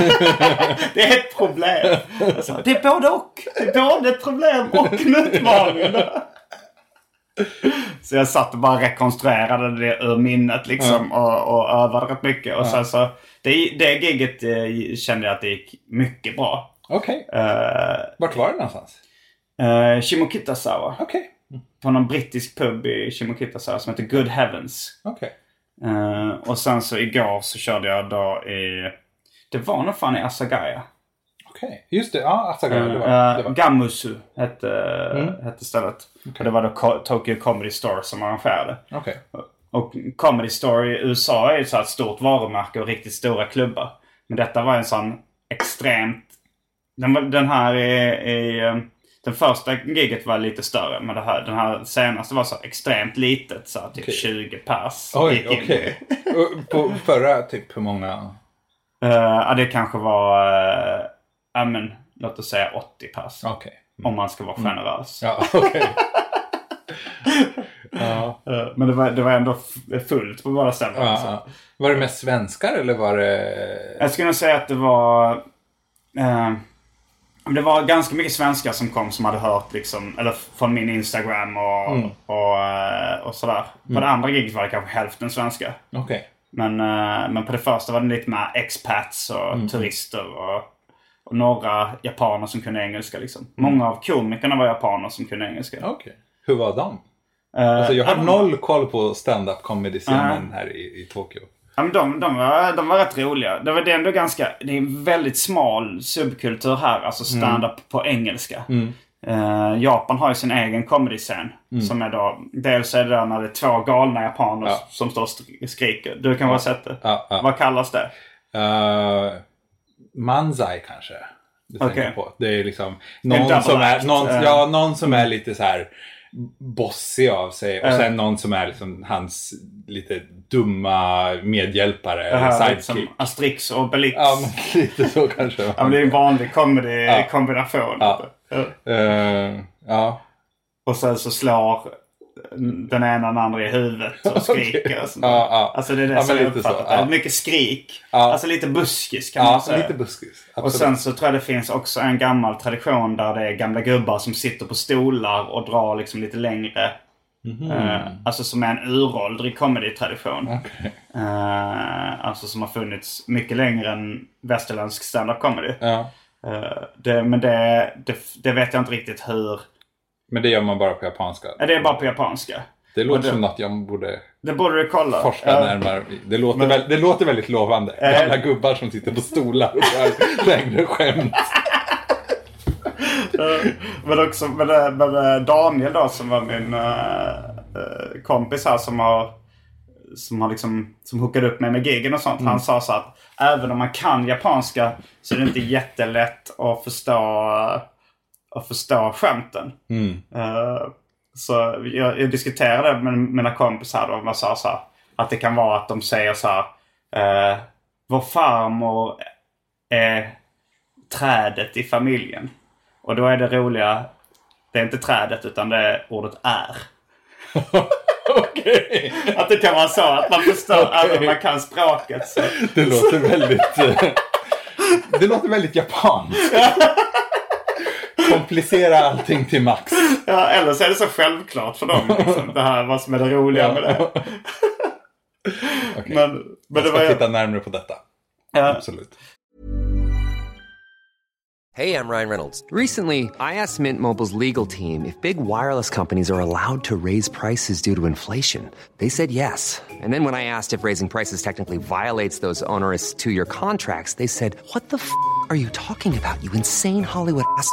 det är ett problem. Sa, det är både och. Det är både ett problem och en utmaning. Så jag satt och bara rekonstruerade det ur minnet liksom och, och övade rätt mycket. Och sen så, det, det gigget eh, kände jag att det gick mycket bra.
Okej.
Uh,
Vart var det någonstans?
uh, Shimokitasawa.
Okej.
På någon brittisk pub i Shimokitasawa som heter Good Heavens.
Okej.
Eh, och sen så igår så körde jag då i... Det var nog fan i Asagaya.
Okej. Just det. Ja, Asagaya. Det var,
Uh,
det var.
Gamusu hette, hette stället. Och det var då Tokyo Comedy Store som arrangerade.
Okej.
Och Comedy Store i USA är ju så här ett stort varumärke och riktigt stora klubbar. Men detta var en sån extremt... Den, den här är, eh, Den första giget var lite större. Men det här, den här senaste var så extremt litet. Så typ
Okej.
20 pers.
Oj, okej. Och På förra, typ hur många?
Ja, det kanske var, uh, ja men låt oss säga 80 pers.
Okej.
Om man ska vara generös.
Ja, okej. Ja.
Eh, Men det var, det var ändå fullt på båda ställena.
Ja, ja. Var det mest svenskar eller var det...
Jag skulle nog säga att det var... Eh, det var ganska mycket svenskar som kom som hade hört liksom, eller från min Instagram och, och, eh, och sådär. På det andra giget var det kanske hälften svenskar.
Okej.
Men, eh, men på det första var det lite mer expats och turister och, och några japaner som kunde engelska. Liksom. Många av komikerna var japaner som kunde engelska.
Okej. Hur var de?
Eh,
Alltså, jag har
ja,
noll koll på stand-up comedy-scenen här i, i Tokyo.
Ja, men de, de, var, de var rätt roliga. Det, var, det ändå ganska... Det är en väldigt smal subkultur här. Alltså stand-up på engelska. Eh, Japan har ju sin egen comedy-scen. Som är då... Dels är det där när det är två galna japaner
Ja.
som står och sk- skriker. Du kan ha sett det.
Ja, ja.
Vad kallas det?
Uh, manzai kanske. Du tänker
Okej.
på. Det är liksom någon som, är, någon,
eh.
ja, någon som är lite så här bossig av sig. Och
Eh.
sen någon som är liksom hans lite dumma medhjälpare. Eller sidekick.
liksom Asterix och Obelix.
Ja, men lite så kanske.
Ja, men det är en vanlig comedy-kombination.
Ja.
Ja.
Eh, ja.
Och sen så slår den ena den andra i huvudet och skriker. Och sånt.
Ja, ja.
Alltså det är det
Ja,
som jag
lite så, ja.
Mycket skrik.
Ja.
Alltså lite buskis kan man säga.
lite buskis.
Och sen så tror jag det finns också en gammal tradition där det är gamla gubbar som sitter på stolar och drar liksom lite längre. Eh, alltså som är en uråldrig comedy-tradition.
Okej.
Eh, alltså som har funnits mycket längre än västerländsk stand-up comedy.
Ja.
Eh, det, men det, det, det vet jag inte riktigt hur.
Men det gör man bara på japanska.
Ja, Det är bara på japanska.
Det låter
det-
som något jag borde
Det borde du kolla.
forska
Ja.
närmare. Det låter, väl, det låter väldigt lovande.
Eh.
Gamla gubbar som sitter på stolar och drar längre skämt.
Men också men, eh, men eh, Daniel då som var min eh, kompis här som har som har liksom som hookade upp mig med giggen och sånt. Han sa så att även om man kan japanska så är det inte jättelätt att förstå att förstå skämten. Eh, så jag, jag diskuterade med mina kompisar då. Man sa så här, att det kan vara att de säger så här. Eh, Vår farmor är trädet i familjen. Och då är det roliga, det är inte trädet utan det är ordet är.
Okej.
Att det kan vara så att man förstår, även om man kan språket. Så.
Det låter väldigt... eh, Det låter väldigt japanskt. Komplicera allting till max.
Ja, eller så är det så självklart för dem. Liksom, det här, vad som är det roliga med det.
Okej.
Men, men
Jag
det
ska
var
titta närmare på detta.
Ja,
Absolut.
Hey, I'm Ryan Reynolds.
Recently, I asked Mint Mobile's legal team if big wireless companies are allowed to raise prices due to inflation. They said yes. And then when I asked if raising prices technically violates those onerous two year contracts, they said, What the f are you talking about, you insane Hollywood ass?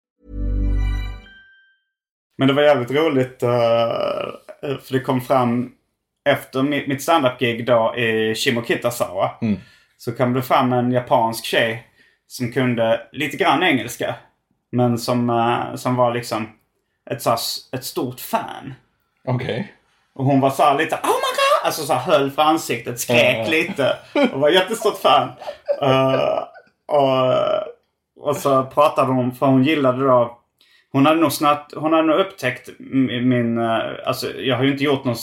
Men det var jävligt roligt. eh, för det kom fram efter mitt, standup-gig då i Shimokitazawa. Så kom det fram en japansk tjej som kunde lite grann engelska. Men som, eh, som var liksom ett, så ett stort fan.
Okej.
Och hon var så lite Oh my god! alltså så här, höll för ansiktet, skrek lite och var jättestort fan. Eh, och, och så pratade hon, för hon gillade då hon hade nog snart, hon hade nog upptäckt min, eh, alltså jag har ju inte gjort någon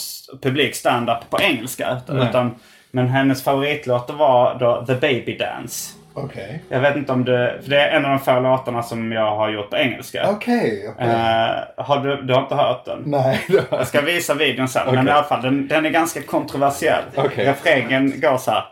publik stand-up på engelska.
Nej.
Utan, men hennes favoritlåt var då The Baby Dance.
Okej.
Jag vet inte om det, för det är en av de få låtarna som jag har gjort på engelska.
Okej. okej.
Eh, har du, du har inte hört den?
Nej, var...
Jag ska visa videon sen. Men
Okej.
i alla fall, den, den är ganska kontroversiell.
Okej.
Refrängen går så här.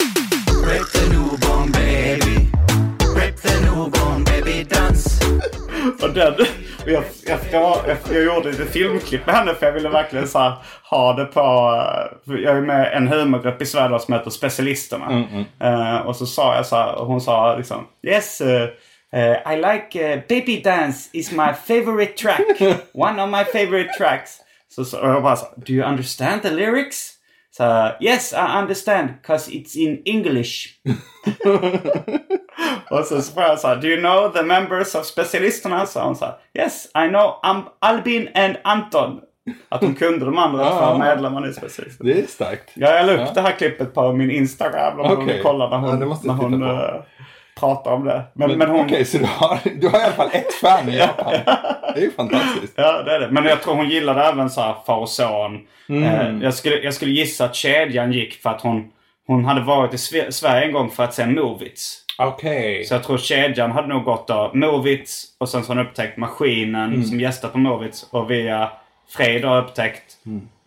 Och den, och jag, jag, jag, jag, jag gjorde ett filmklipp med henne för jag ville verkligen så här, ha det på... eh, Jag är med en humorgrupp i Sverige som heter Specialisterna. Eh, och så sa jag så här, och hon sa liksom Yes, eh, eh, I like Baby Dance is my favorite track. One of my favorite tracks. Så, så och jag bara så Do you understand the lyrics? Så, yes, I understand, cause it's in English. Och så frågade jag så här, Do you know the members of specialisterna? Så hon sa, Yes, I know Albin and Anton. Att hon kunde de andra
Ja.
två medlemmarna i specialisterna.
Det är starkt.
Ja, jag la upp det här klippet på min Instagram om hon kollar när
Ja,
hon,
måste
när hon eh, pratar om det. Men, men, hon...
Okej, så du har, du har i alla fall ett fan i Japan. Det är ju fantastiskt.
Ja, det är det. Men jag tror hon gillade även så här far och son.
Mm.
Eh, jag, skulle, jag skulle gissa att kedjan gick för att hon, hon hade varit i Sve- Sverige en gång för att se Movits.
Okej.
Så jag tror kedjan hade nog gått då Movits och sen så har hon upptäckt Maskinen
Mm.
som gästar på Movits och via Fred har upptäckt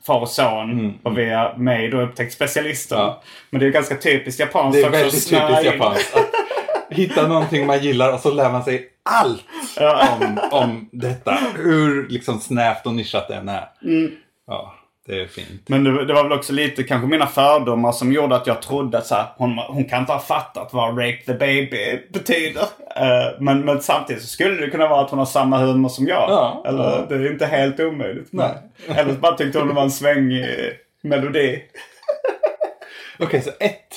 Far och son och via mig då upptäckt Specialisten.
Ja.
Men det är ju ganska typiskt japanskt
Det är
också att
väldigt typiskt japanskt. Hitta någonting man gillar och så lär man sig allt om, om detta. Hur liksom snävt och nischat det än är.
Mm.
Ja, det är fint.
Men det, det var väl också lite kanske mina fördomar som gjorde att jag trodde att så här, hon, hon kan inte ha fattat vad Rape the Baby betyder. Eh, men, men samtidigt så skulle det kunna vara att hon har samma humor som jag.
Ja,
Eller
ja.
det är inte helt omöjligt.
Nej.
Eller så bara tyckte hon det var en svängig melodi.
Okej, så ett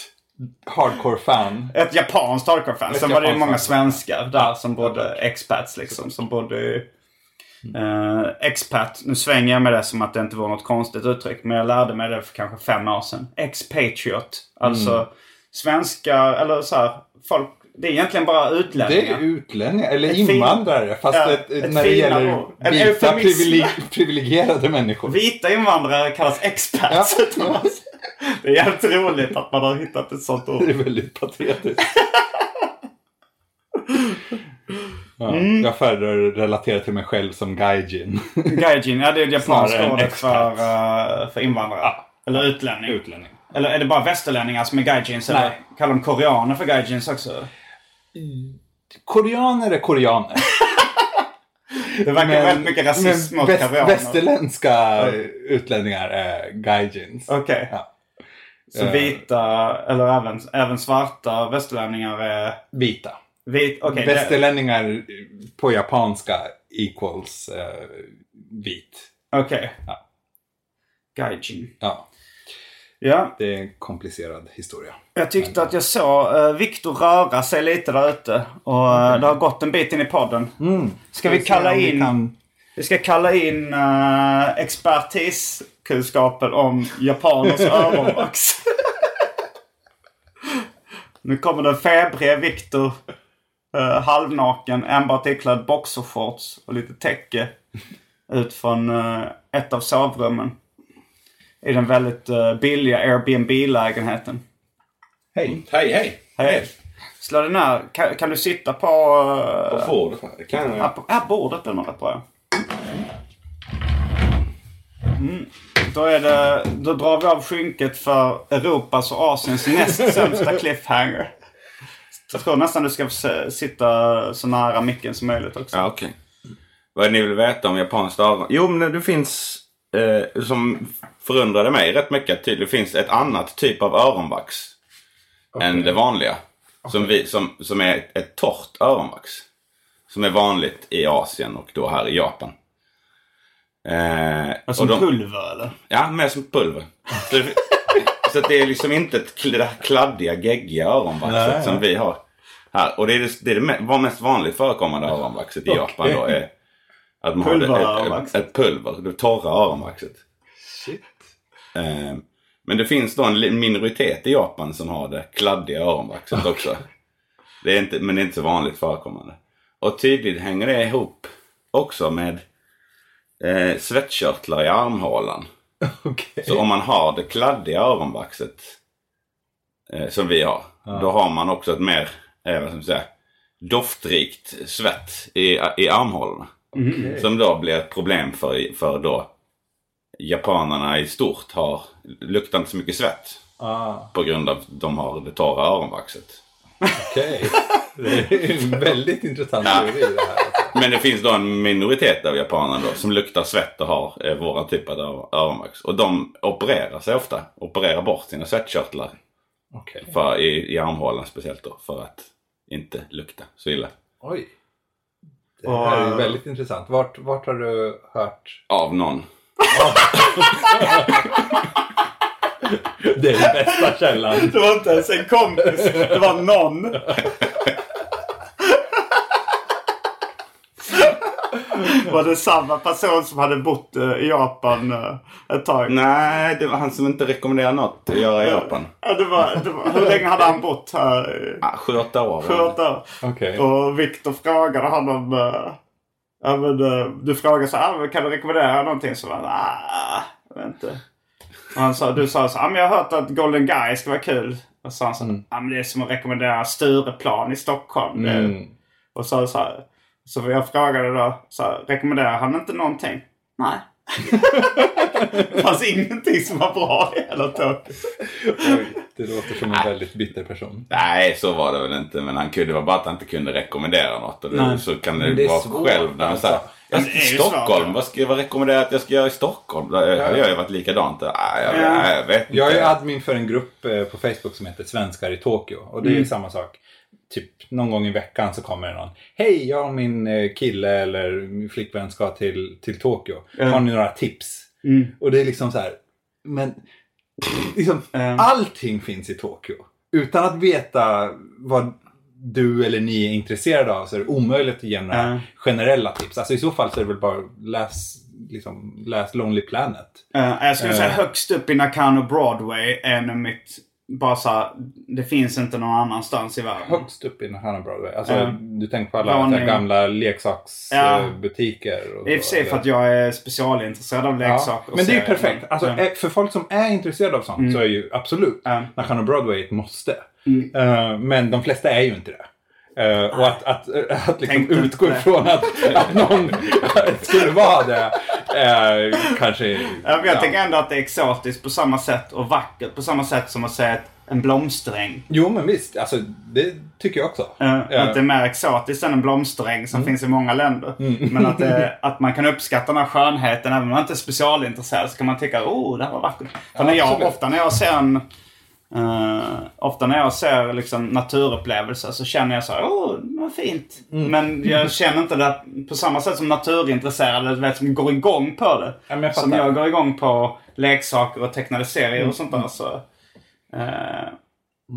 hardcore-fan.
Ett japanskt hardcore-fan. Sen var det ju många svenskar där som bodde expats liksom. Som bodde eh, expat. Nu svänger jag med det som att det inte var något konstigt uttryck. Men jag lärde mig det för kanske fem år sedan. Expatriot. Alltså
Mm.
svenskar eller så här. Folk. Det är egentligen bara
Det
utlänningar.
är utlänningar, eller
Ett fin-
invandrare. Fast
Ja,
ett,
ett
när det gäller
ord.
Vita privileg- privilegierade människor.
Vita invandrare kallas expats. det är jävligt roligt att man har hittat ett sånt ord.
Det är väldigt patetiskt. Ja,
Mm.
Jag föredrar relatera till mig själv som gaijin.
Gaijin, ja det är det japanska
Snarare än
ordet
expat.
för, eh, för invandrare. Eller utlänning.
Utlänning.
Eller är det bara västerlänningar som är gaijins? Eller kallar de koreaner för gaijins också?
Koreaner är koreaner.
Det verkar väldigt mycket rasism mot
väst,
koreaner.
västerländska utlänningar är gaijins.
Okej.
Ja.
Så
Eh.
vita, eller även, även svarta västerlänningar är...
Vita.
Vit, det-
Västerlänningar på japanska equals eh, vit.
Okej.
Ja.
Gaijin.
Ja,
Ja,
det är en komplicerad historia.
jag tyckte att jag såg uh, Viktor röra sig lite där ute. Och eh, det har gått en bit in i podden. Ska vi
Mm. se
kalla
om vi
in...
kan-
Vi ska kalla in uh, expertiskunskapen om japaners öronvax. nu kommer den febrige Viktor. Uh, halvnaken, enbart iklädd boxershorts och lite täcke. Ut från eh, ett av sovrummen. I den väldigt uh, billiga Airbnb-lägenheten.
Hej.
Hej, hej!
Hej. Slå dig ner. Kan, kan du sitta på... Uh,
Vad får du för? Det kan
här,
jag.
på, här bordet är nog rätt bra. Mm. Då, är det, då drar vi av skynket för Europas och Asiens näst sämsta cliffhanger. Jag tror nästan du ska sitta så nära micken som möjligt också.
Ja, okej. Vad är det ni vill veta om japanskt öron? Jo, men det finns, eh, som förundrade mig rätt mycket, att det finns ett annat typ av öronvax än det vanliga. Som, vi, som, som är ett, ett torrt öronvax. Som är vanligt i Asien och då här i Japan. Eh,
Alltså
och de-
pulver eller?
Ja, mer som pulver. Så, det, så att det är liksom inte ett kl- det här kladdiga, geggiga öronvaxet som vi har här. Och det är det, det, är det mest vanligt förekommande öronvaxet i
Okej.
Japan då är att man har ett, ett, pulver, det torra öronvaxet.
Shit.
Eh, men det finns då en minoritet i Japan som har det kladdiga öronvaxet också. Det är inte, men det är inte så vanligt förekommande. Och tydligt hänger det ihop också med eh, svettkörtlar i armhålan.
Okej.
Så om man har det kladdiga öronvaxet eh, som vi har. Då har man också ett mer, eh, vad ska man säga, doftrikt svett i, i armhålorna. Som då blir ett problem för, för då japanerna i stort har, luktar inte så mycket svett.
Ah,
På grund av att de har det torra öronvaxet.
Okej. Det är en väldigt intressant teori det här.
Men det finns då en minoritet av japaner då som luktar svett och har eh, våran typ av öronvax. Och de opererar sig ofta. Opererar bort sina svettkörtlar.
Okej.
För, i, I armhålan speciellt då. För att inte lukta så illa.
Oj. Det här är ju väldigt intressant. Vart, vart har du hört?
Av någon.
Det är den bästa källan.
Det var inte ens en kompis, det var någon. Var det samma person som hade bott eh, i Japan eh, ett tag?
Nej, det var han som inte rekommenderade något att göra i Japan.
Ja, det var, det var, hur länge hade han bott här?
Ah, Sju, åtta år.
Sju, åtta år.
Okej.
Och Viktor frågade honom. Uh, ja, men, eh, du frågade så här, kan du rekommendera någonting? Så var han, ah, jag vet inte. Och han sa, du sa så men jag har hört att Golden Guy ska vara kul. Och så sa han så ah, men det är som att rekommendera Stureplan i Stockholm.
Mm.
Och så, så, här, så jag frågade då, så här, rekommenderar han inte någonting? Nej. det fanns ingenting som var bra i hela.
Oj, det låter som en väldigt bitter person.
Nej, så var det väl inte. Men han kunde, det var bara att han inte kunde rekommendera något. Och
Nej.
så kan det,
det
vara
svårt,
själv. När han
alltså.
säger, jag
Men det är ju
Stockholm,
svårt.
vad ska jag vad rekommendera att jag ska göra i Stockholm? Det har jag ju varit likadant. Nej, jag,
Ja.
jag vet inte.
Jag är admin för en grupp eh, på Facebook som heter Svenskar i Tokyo. Och det är
Mm.
samma sak. Typ någon gång i veckan så kommer det någon. Hej, jag och min eh, kille eller min flickvän ska till, till Tokyo. Har ni några tips?
Mm.
Och det är liksom så här. Men liksom,
Mm.
allting finns i Tokyo. Utan att veta vad du eller ni är intresserade av så är det omöjligt att ge några
Mm.
generella tips. Alltså i så fall så är det väl bara läs, liksom, läs Lonely Planet.
Eh, jag skulle säga
Eh.
högst upp i Nakano Broadway är nog mitt... Bara så här, det finns inte någon annanstans i världen.
Högst upp i Hanna Broadway. Alltså,
Ja.
Du tänker på alla här gamla
Ja.
leksaksbutiker. och
I och för sig för att jag är specialintresserad av leksaker. och
Men det är ju perfekt. Alltså,
Ja.
eh, För folk som är intresserade av sånt så är ju absolut
Ja.
Nakano Broadway ett måste.
Mm.
Eh, men de flesta är ju inte det. Eh, och att, att, att, att liksom utgå ifrån att, att någon skulle vara det eh, kanske...
Ja, jag
ja.
tänker ändå att det är exotiskt på samma sätt och vackert på samma sätt som att se ett, en blomsteräng.
Jo men visst, alltså, det tycker jag också.
Uh,
Ja.
Att det är mer exotiskt än en blomsteräng som finns i många länder. Men att, det, att man kan uppskatta den här skönheten även om man inte är specialintresserad så kan man tycka oh det här var vackert. För när jag,
absolut.
ofta när jag ser en eh, ofta när jag ser liksom, naturupplevelser så känner jag så här, åh, vad fint. Men jag känner inte det på samma sätt som naturintresserade, vet, som går igång på det.
Ja, jag
som jag går igång på leksaker och tecknade serier och sånt där. Så, eh,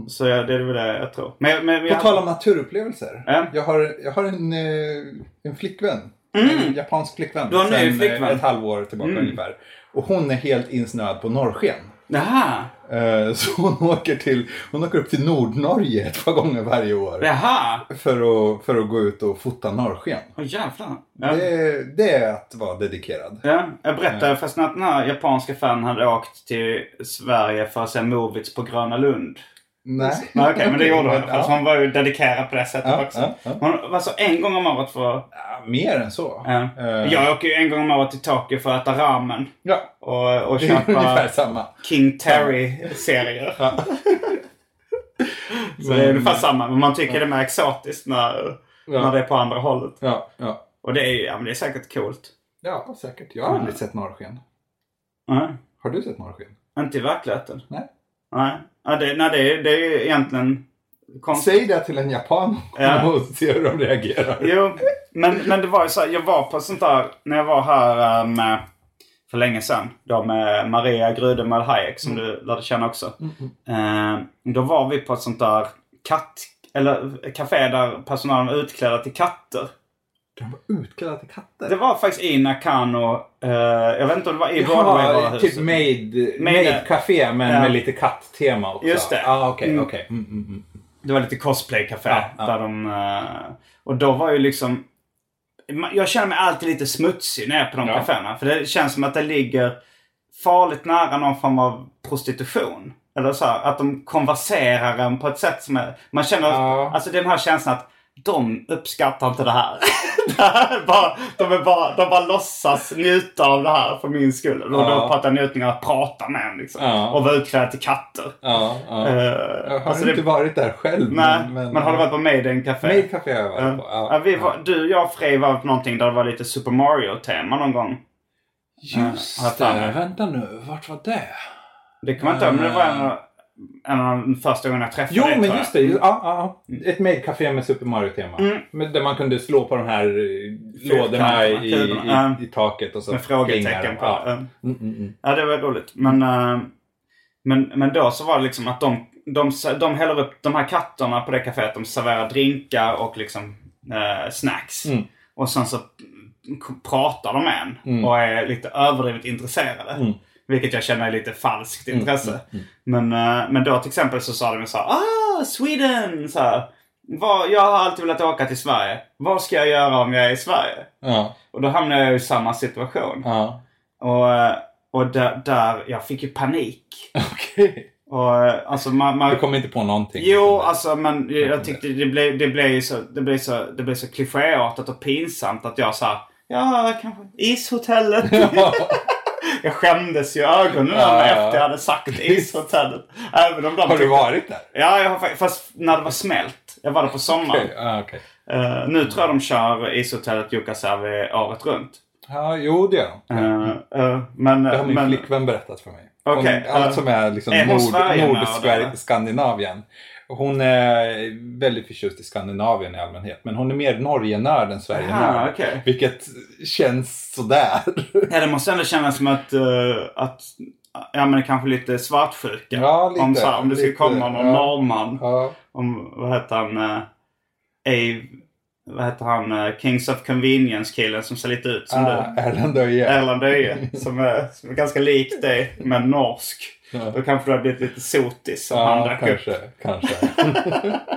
så ja, det är väl det jag tror. Men, men,
På
jag-
tal om naturupplevelser.
Ja.
Jag har, jag har en, eh, en flickvän. En japansk flickvän.
Mm. Du har en ny flickvän?
Ett halvår tillbaka
Mm.
ungefär. Och hon är helt insnöad på norrsken.
Jaha.
Eh, Så hon åker, till, hon åker upp till Nordnorge ett par gånger varje år.
Jaha.
För att, för att gå ut och fota norrsken.
Åh jävlar. Ja.
Det, det är att vara dedikerad.
Ja, jag berättade förresten att den här japanska fanen hade åkt till Sverige för att se Movits på Gröna Lund.
Nej.
Nej, Okej, men det gjorde hon.
Ja.
Fast hon var ju dedikerad på det sättet
Ja,
också.
ja, ja.
Hon var så en gång om året för...
Ja, mer än så.
Ja.
Eh,
Jag åker ju en gång om året till Tokyo för att äta ramen.
ja.
Och, och köpa
samma.
King Terry-serier.
Ja.
Så det är ungefär samma. Men man tycker det är mer exotiskt när,
Ja.
när det är på andra hållet.
Ja, ja.
Och det är ju ja, men det är säkert coolt.
ja, säkert. Jag har aldrig sett norrsken.
Nej.
Har du sett norrsken?
Inte i verkligheten.
Nej.
Nej. Ja, det, nej, det, det är ju egentligen konstigt.
Säg det till en japan
Ja.
och se hur de reagerar.
Jo, men, men det var ju så här, jag var på sånt där, när jag var här med, för länge sedan, då med Maria Grudemöll Hayek som du lärde känna också. Eh, då var vi på ett sånt där katt, eller café där personalen var utklädda till katter.
De var utklädda till katter.
Det var faktiskt i Nakano. eh, jag vet inte om det var i
Jaha,
Broadway-varuhuset.
typ Made,
Made-
made Café men
Ja.
med lite katttema också.
Just det.
Ah, okej,
Mm.
okej. Mm, mm, mm.
Det var lite cosplay-café.
Ja, ja.
Där de, eh, och då var ju liksom... Jag känner mig alltid lite smutsig när jag är på de
Ja.
kaféerna. För det känns som att det ligger farligt nära någon form av prostitution. Eller så här, att de konverserar en på ett sätt som är... Man känner...
Ja.
Alltså den här känslan att de uppskattar inte det här. det här är bara, de, är bara, de bara låtsas njuta av det här för min skull. Och då
Ja.
pratar jag njutning av att prata med en liksom.
Ja.
Och vara utklädd till katter.
Ja, ja.
Eh,
jag har
alltså det-
inte varit där själv.
Nej, men, har du varit på Maiden Café?
Made Café har jag varit
Ja.
på.
Ja, vi var, du, jag och Frej var på någonting där det var lite Super Mario-tema någon gång.
Just
för
det. Vänta nu, vart var det?
Det kommer jag inte ihåg, men det var en, av- en av de första gångerna jag träffade
Jo,
dig,
men just det. Ja, ja. Ett Made Café med Super Mario-tema.
Mm.
Där man kunde slå på de här eh, lådorna i, i, i, taket och så
Med frågetecken på.
Ja. Mm, mm, mm.
Ja, det var roligt. Men, eh, men, men då så var det liksom att de, de, de häller upp de här katterna på det kaféet. De serverar drinkar och liksom eh, snacks.
Mm.
Och sen så pratar de med en
Mm.
och är lite överdrivet intresserade.
Mm.
Vilket jag känner är lite falskt intresse. Men, eh, men då till exempel så sa de så här, ah, Sweden! Så här, vad, jag har alltid velat åka till Sverige. Vad ska jag göra om jag är i Sverige?
Ja,
Och då hamnade jag i samma situation.
ja.
Och, eh, och där, där, jag fick ju panik.
Okej.
Och eh, alltså man... man
Du kom inte på någonting?
Jo, alltså men jag tyckte det blev, det blev så, det blev så, det blev så klichéartat och pinsamt att jag sa Ja, kanske ishotellet. jag skämdes ju ögonen
Ja, ja,
efter jag hade sagt ishotellet. Även om de
Har du varit där?
Ja, jag har, fa- fast när det var smält. Jag var där på sommaren.
Okej, ja, okej.
Eh, nu tror jag de kör ishotellet Jukkasjärvi året runt.
Ja, jo det gör de.
Eh, eh, men,
Det har min
men,
flickvän berättat för mig. Hon- Allt som är liksom nord,
med
Hon är väldigt förtjust i Skandinavien i allmänhet. Men hon är mer Norge-nörd än Sverige-nörd.
Okej.
Vilket känns sådär.
Ja, det måste ändå kännas som att, eh, att ja men kanske lite svartsjuka.
Ja, lite,
om, så här, om det ska
lite,
komma någon
ja.
norrman.
Ja.
Om, vad heter han? Uh, Ave, vad heter han? eh, Kings of Convenience-killen som ser lite ut som
Ah,
du.
Erland Öje.
Erland Öje. Som är, som är ganska lik dig, men norsk.
Ja.
Då kanske du har blivit lite sotis som han
Ja,
dök upp.
kanske. kanske.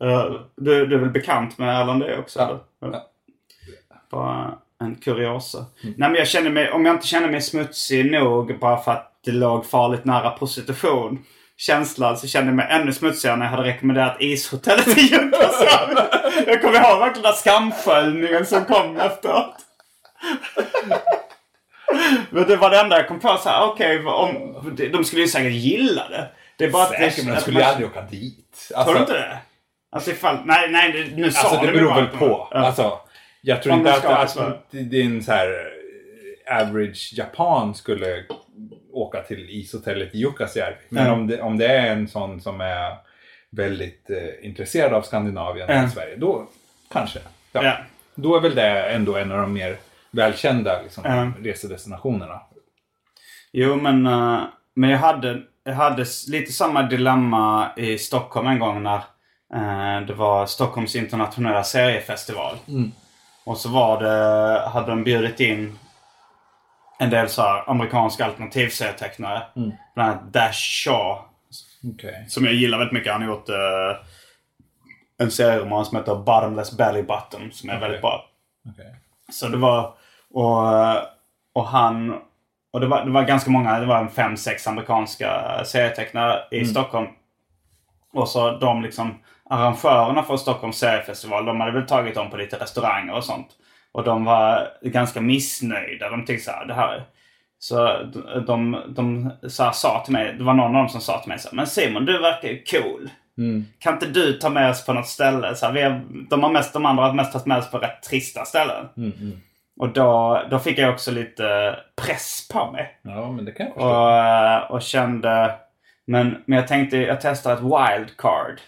Eh, du, du är väl bekant med Erland Öje också?
Ja.
eller?
Ja.
Bara en kuriosa. Nej men jag känner mig, om jag inte känner mig smutsig nog bara för att det låg farligt nära prostitution. Känslan så kände jag mig ännu smutsigare när jag hade rekommenderat ishotellet i Jukkasjärvi. Jag kommer ihåg verkligen den där skamsköljningen som kom efteråt. Men det var det enda jag kom på så här, okej, om de skulle ju säkert gilla det. Det är bara att
Säkert, men de skulle ju aldrig åka dit.
Tror du inte det? Alltså ifall, nej, nej, det- nu sa
Alltså det beror väl på.
Ja.
Alltså, jag tror
Om
inte att, att din så här eh, average japan skulle åka till ishotellet i Jukkasjärvi. Men
Mm.
om, det, om det är en sån som är väldigt eh, intresserad av Skandinavien
Mm.
och Sverige, då kanske. Ja.
Ja.
Då är väl det ändå en av de mer välkända liksom,
Mm.
resedestinationerna.
Jo, men, eh, men jag hade, jag hade lite samma dilemma i Stockholm en gång när eh, det var Stockholms internationella seriefestival. Och så var det, hade de bjudit in en del så här amerikanska alternativserietecknare. Bland annat Dash Shaw.
Okej.
Som jag gillar väldigt mycket. Han har gjort eh, en serieroman som heter Bottomless Belly Button. Som är
Okej.
väldigt bra.
Okej.
Så det var... Och, och han... Och det var, det var ganska många, det var en fem, sex amerikanska serietecknare i Stockholm. Och så de liksom arrangörerna för Stockholms seriefestival, de hade väl tagit dem på lite restauranger och sånt. Och de var ganska missnöjda. De tyckte så här, det här... Så de, de, de så här, sa till mig, det var någon av dem som sa till mig så här, Men Simon, du verkar ju cool. Kan inte du ta med oss på något ställe? Så här, vi har, de, har mest, de andra har mest tagit med oss på rätt trista ställen. Och då, då fick jag också lite press på mig.
Ja, men det kan jag förstå.
Och, eh, och kände... Men, men jag tänkte, jag testar ett wildcard.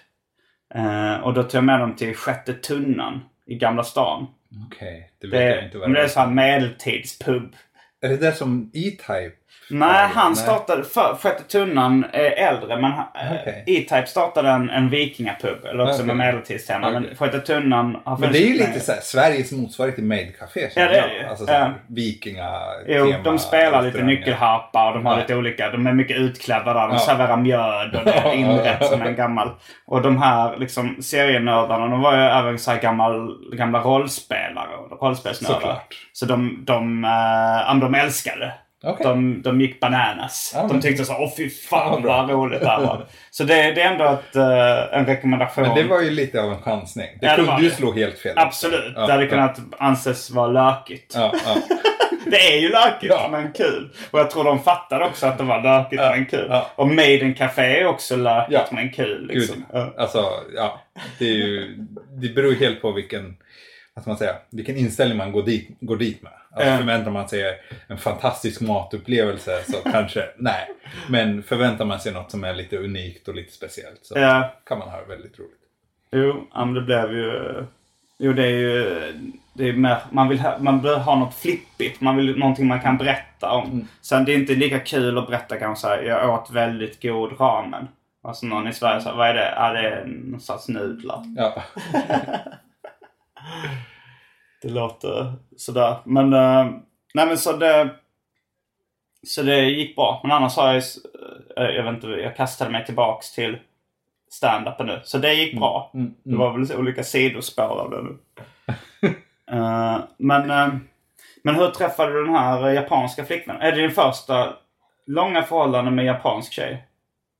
Eh, och då tog jag med dem till Sjätte Tunnan i Gamla stan.
Okej, det vet jag
Det,
inte
men
vad
det
det
är
är.
så här medeltidspub.
Är det där som E-Type
Nej, han startade... För, Sjätte Tunnan är äldre, men
Okej.
E-Type startade en, en vikingapub. Eller också
Okej.
med medeltidstema. Men
Okej.
Sjätte Tunnan har
Men det är ju lite
längre.
så här, Sveriges motsvarighet till Made Café.
Ja, det är ju.
Alltså så här,
Ja.
vikinga
Jo, de spelar lite nyckelharpa och de har
Ja.
lite olika. De är mycket utklädda där. De
Ja.
serverar mjöd och det är inrätt som en gammal. Och de här liksom serienördarna, de var ju även så här gammal, gamla rollspelare och rollspelsnördar.
Såklart.
Så de, de, äh, men de älskade.
Okej.
De, de gick bananas.
Ja,
de tyckte så åh fy fan
Ja,
vad roligt det här var. Så det, det är ändå ett, eh, en rekommendation.
Men det var ju lite av en chansning. Det
Ja,
kunde ju slå helt fel.
Absolut.
Ja,
det hade
ja.
kunnat anses vara lökigt. Det är ju lökigt men kul. Och jag tror de fattade också att det var lökigt men kul. Och Maiden Café är också lökigt men kul.
Gud,
Liksom.
Alltså, ja. Det, är ju, det beror ju helt på vilken, vad ska man säga, vilken inställning man går dit, går dit med. Alltså,
Ja.
Förväntar man sig en fantastisk matupplevelse så kanske, nej. Men förväntar man sig något som är lite unikt och lite speciellt så
Ja.
kan man ha väldigt roligt.
Jo, men det blev ju... Jo, det är ju... Det är mer, man, vill ha, man vill ha något flippigt. Man vill någonting man kan berätta om.
Mm.
Sen det är inte lika kul att berätta kanske såhär, jag åt väldigt god ramen. Alltså någon i Sverige säger, vad är det? Ja, det är någon sorts nudlar.
Ja.
Det låter sådär. Men, eh, nej men så det... Så det gick bra. Men annars har jag, eh, jag vet inte, jag kastade mig tillbaks till stand-upen nu. Så det gick bra.
Mm,
Det var väl olika sidospår av det nu. Eh, men, eh, men hur träffade du den här japanska flickvännen? Är det din första långa förhållande med japansk tjej?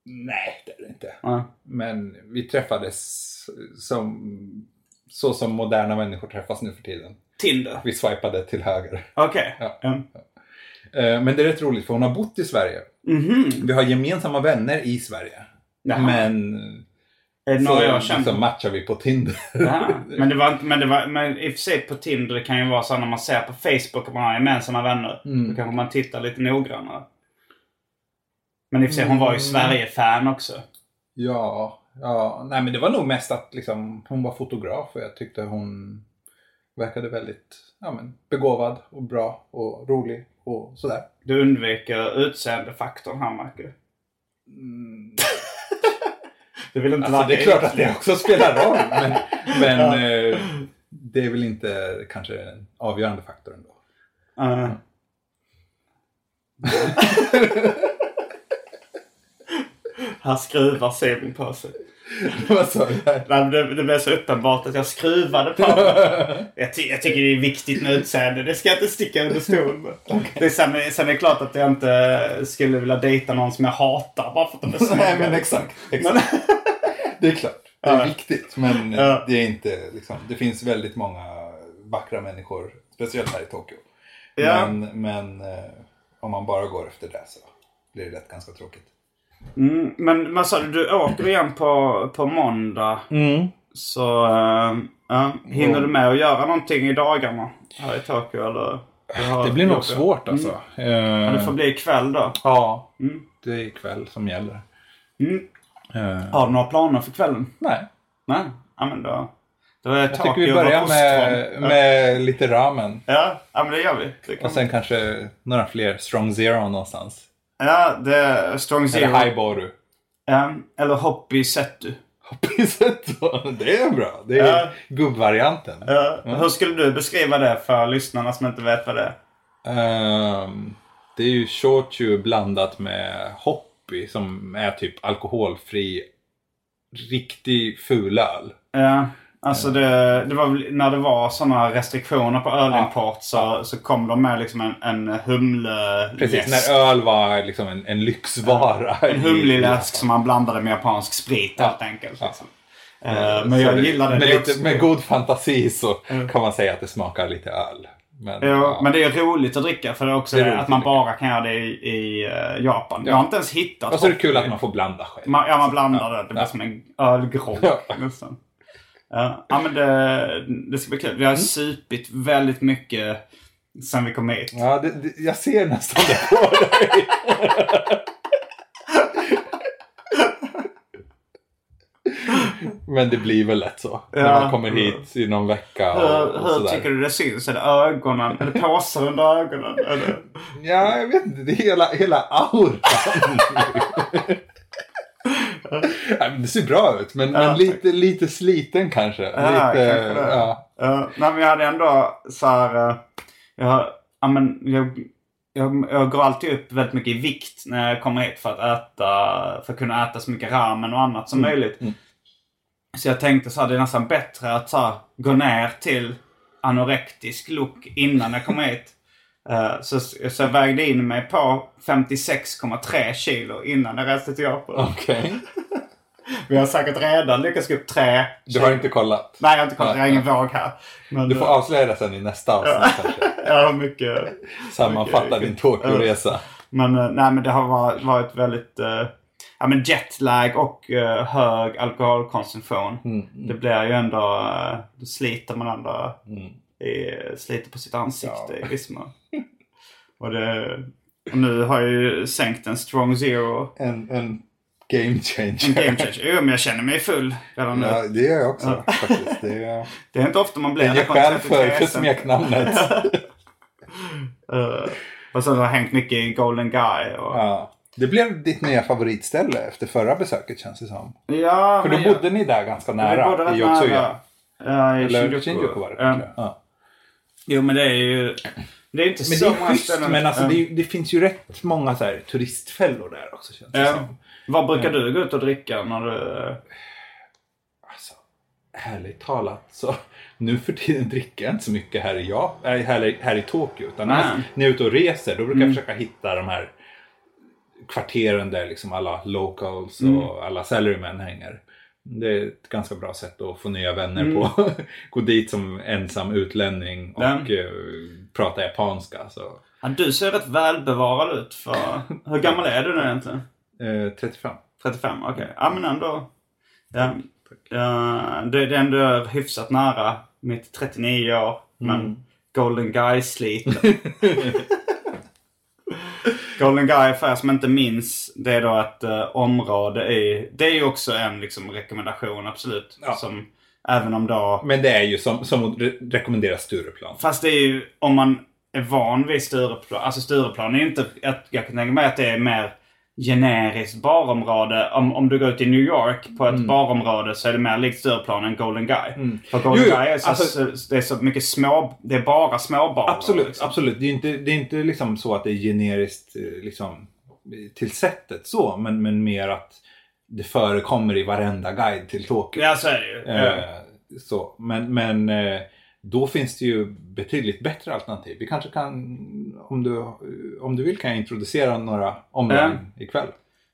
Nej, det är det inte.
Ja.
Men vi träffades som, så som moderna människor träffas nu för tiden.
Tinder?
Vi swipade till höger.
Okej.
Ja.
Mm.
Eh, Men det är rätt roligt för hon har bott i Sverige.
Mhm.
Vi har gemensamma vänner i Sverige.
Jaha.
Men
Är det
så
jag känner?
liksom matchar vi på Tinder.
Ja, men det var inte, men det var, men i och för sig på Tinder det kan ju vara så när man ser på Facebook att man har gemensamma vänner. Då kanske man tittar lite noggrannare. Men i och för sig hon var ju Sverige-fan också.
ja, ja, nej men det var nog mest att liksom, hon var fotograf och jag tyckte hon verkade väldigt ja, men, begåvad och bra och rolig och sådär.
Du undviker utseendefaktorn här märker du. Du vill inte
Alltså, det är klart att det också spelar roll men, men eh, det är väl inte kanske en avgörande faktor ändå.
Uh. Här skruvar Sebin på sig.
Vad sa du?
Det, det blev så uppenbart att jag skruvade på mig. Jag, ty, jag tycker det är viktigt med utseende. Det ska jag inte sticka under stol med. Det är sen, sen är det klart att jag inte skulle vilja dejta någon som jag hatar bara för att de är snygga.
Nej men exakt. exakt. Det är klart. Det är
Ja.
viktigt. Men
Ja.
det är inte liksom, det finns väldigt många vackra människor. Speciellt här i Tokyo.
Ja.
Men, men eh, om man bara går efter det så blir det lätt ganska tråkigt.
Mm, men vad sa du? Du åker igen på, på måndag.
Mm.
Så äh, hinner du med att göra någonting i dagarna här i Tokyo? Eller?
Det blir nog svårt alltså.
Men
Eh,
det får bli ikväll då.
Ja,
Mm.
det är ikväll som gäller.
Mm.
Eh,
Har du några planer för kvällen?
nej,
Nej? Ja men då... Då är
jag tycker vi börjar med, med lite ramen.
Ja, ja men det gör vi.
Och sen kanske några fler strong zero någonstans.
Ja, det är Strong Zero.
Eller highboru.
Ja, eller Hoppy Setu.
Pissetto. Det är bra. Det är
Ja.
gubbvarianten.
Ja, Hur skulle du beskriva det för lyssnarna som inte vet vad det är?
Ehm, det är ju shochu blandat med hoppy som är typ alkoholfri riktig fulöl.
Ja, alltså det, det var när det var sådana restriktioner på ölimport så, så kom de med liksom en, en humle
Precis, när öl var liksom en, en lyxvara.
En
i-
humlig läsk som man blandade med japansk sprit helt enkelt. Liksom. Eh, men jag
Så det-
gillade
med,
det
lite, med god fantasi så kan man säga att det smakar lite öl. Men,
Ja, men det är roligt att dricka för det är också
Det är
att man bara kan göra det i, i eh, Japan. Jag har inte ens hittat
Och så är det kul att man får blanda själv.
Man, ja, man blandar det. Det blir
Ja.
som en ölgrogg
Ja.
nästan. Ja, men det, det ska bli kul. Vi har supit väldigt mycket sen vi kom hit.
Ja, det, det, jag ser nästan det på dig. Men det blir väl lätt så. När
Ja.
man kommer hit i någon vecka och,
Hur,
och
hur
sådär.
tycker du det syns? Är det ögonen? Är det påsar under ögonen? Det...
Ja, jag vet inte. Det är hela, hela auran. men det ser bra ut, men, men lite, lite sliten kanske. Lite,
kanske
ja.
Uh, nej, men jag hade ändå så här... Uh, jag, ja, men jag, jag, jag går alltid upp väldigt mycket i vikt när jag kommer hit för att äta, för att kunna äta så mycket ramen och annat som möjligt. Så jag tänkte så här, det är nästan bättre att så här, gå ner till anorektisk look innan jag kommer hit. Eh, så, så jag vägde in mig på 56,3 kilo innan jag reste till Japan.
Okej.
Vi har säkert redan lyckats gå upp 3
Du har inte kollat?
Nej, jag har inte kollat. Jag har ingen våg här. Men,
Du får
eh,
avslöja det sen i nästa avsnitt kanske.
Jag har mycket...
Sammanfatta
mycket-
din Tokyo-resa.
Men, eh, nej, men det har varit, väldigt... eh, ja, men jetlag och eh, hög alkoholkonsumtion.
Mm,
Det blir ju ändå... eh, då sliter man ändå... I, sliter på sitt ansikte i viss mån. Och, det, och nu har jag ju sänkt en strong zero.
En, en game changer.
En game changer. Jo, men jag känner mig full redan nu.
Ja, det gör jag också faktiskt. Det är,
Det är inte ofta man blir
det
det 33
för, smeknamnet.
Eh, och sen har jag hängt mycket i Golden Guy. Och,
ja. Det blev ditt nya favoritställe efter förra besöket känns det som.
Ja,
För då
jag-
bodde ni där ganska
Vi
nära
bodde rätt
i Yotsuya.
Ja, i
Eller
Shinjuku.
Shinjuku var det
Ja.
kanske. Ja.
Jo, men det är ju... Det är inte
Men
så
det är
många
schysst,
ställen-
men alltså,
Ja.
det, det finns ju rätt många så här, turistfällor där också känns det som.
Vad brukar du gå ut och dricka när du...
Alltså, ärligt talat så nu för tiden dricker jag inte så mycket här i, ja, här, här i Tokyo. Utan
Nej.
när, jag är ute och reser då brukar
Mm.
jag försöka hitta de här kvarteren där liksom alla locals
Mm.
och alla salarymen hänger. Det är ett ganska bra sätt att få nya vänner
Mm.
på. Gå dit som ensam utlänning och
Ja.
Prata japanska. Så.
Ja, du ser rätt välbevarad ut. För... Hur gammal är du nu egentligen?
Eh, 35.
35, okej. Ja, men ändå. Ja, ja, det, är ändå hyfsat nära mitt 39 år. Men
Mm.
Golden Guy-sliten. Golden Guy, för er som inte minns, det är då ett eh, område i... Det är ju också en liksom, rekommendation, absolut.
Ja.
Som, även om då...
Men det är ju som, som att re- rekommendera Stureplan.
Fast det är ju om man är van vid Stureplan. Alltså Stureplan är ju inte... Jag, jag kan tänka mig att det är mer generiskt barområde. Om, om du går ut i New York på ett barområde så är det mer likt Stureplan än Golden Guy. För Golden
Jo,
Guy är så,
alltså-
så, det är så mycket små... Det är bara små barer.
Absolut,
liksom.
absolut. Det är inte, det är inte liksom så att det är generiskt eh, liksom, till sättet så. Men, men mer att det förekommer i varenda guide till Tokyo.
Ja, så är det ju. Ja.
Eh, så. Men, men eh, då finns det ju betydligt bättre alternativ. Vi kanske kan, om du, om du vill kan jag introducera några områden ikväll.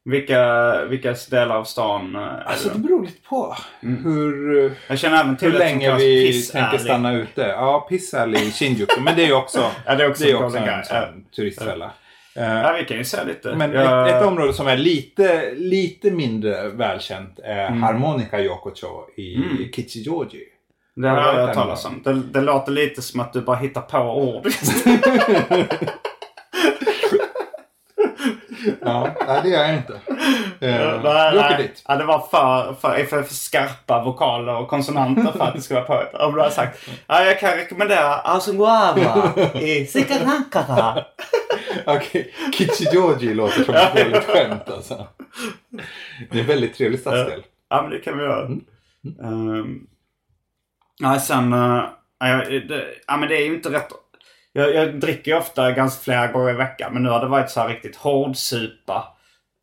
Vilka, vilka delar av stan eh, är
Alltså
det
beror lite på hur, eh,
Jag känner även till
hur länge vi tänker stanna ute. Ja, Piss Alley i Shinjuku. Men det är ju också,
Ja, det är också
det är också en sån
Ja.
turistfälla.
Ja, vi kan ju säga lite.
Men
Jag-
ett, ett område som är lite, lite mindre välkänt är
Mm.
Harmonica Yokocho i Kichijoji.
Det har jag hört talas om. Det, det låter lite som att du bara hittar på ord.
Ja, nej, det gör jag inte. Eh,
Nej,
vi åker
nej.
dit.
Ja, det var för, för, för, för skarpa vokaler och konsonanter för att det ska vara poet. Om du har sagt ja, jag kan rekommendera Asunguava i Sikanankara.
Okej, Kichijoji låter som ett dåligt skämt alltså. Det är en väldigt trevlig stadsdel.
Ja, men det kan vi göra. Um, ja, sen... Uh, ja, det, ja, men det är ju inte rätt... Jag, jag dricker ju ofta ganska flera gånger i veckan. Men nu har det varit så här riktigt hårdsupa.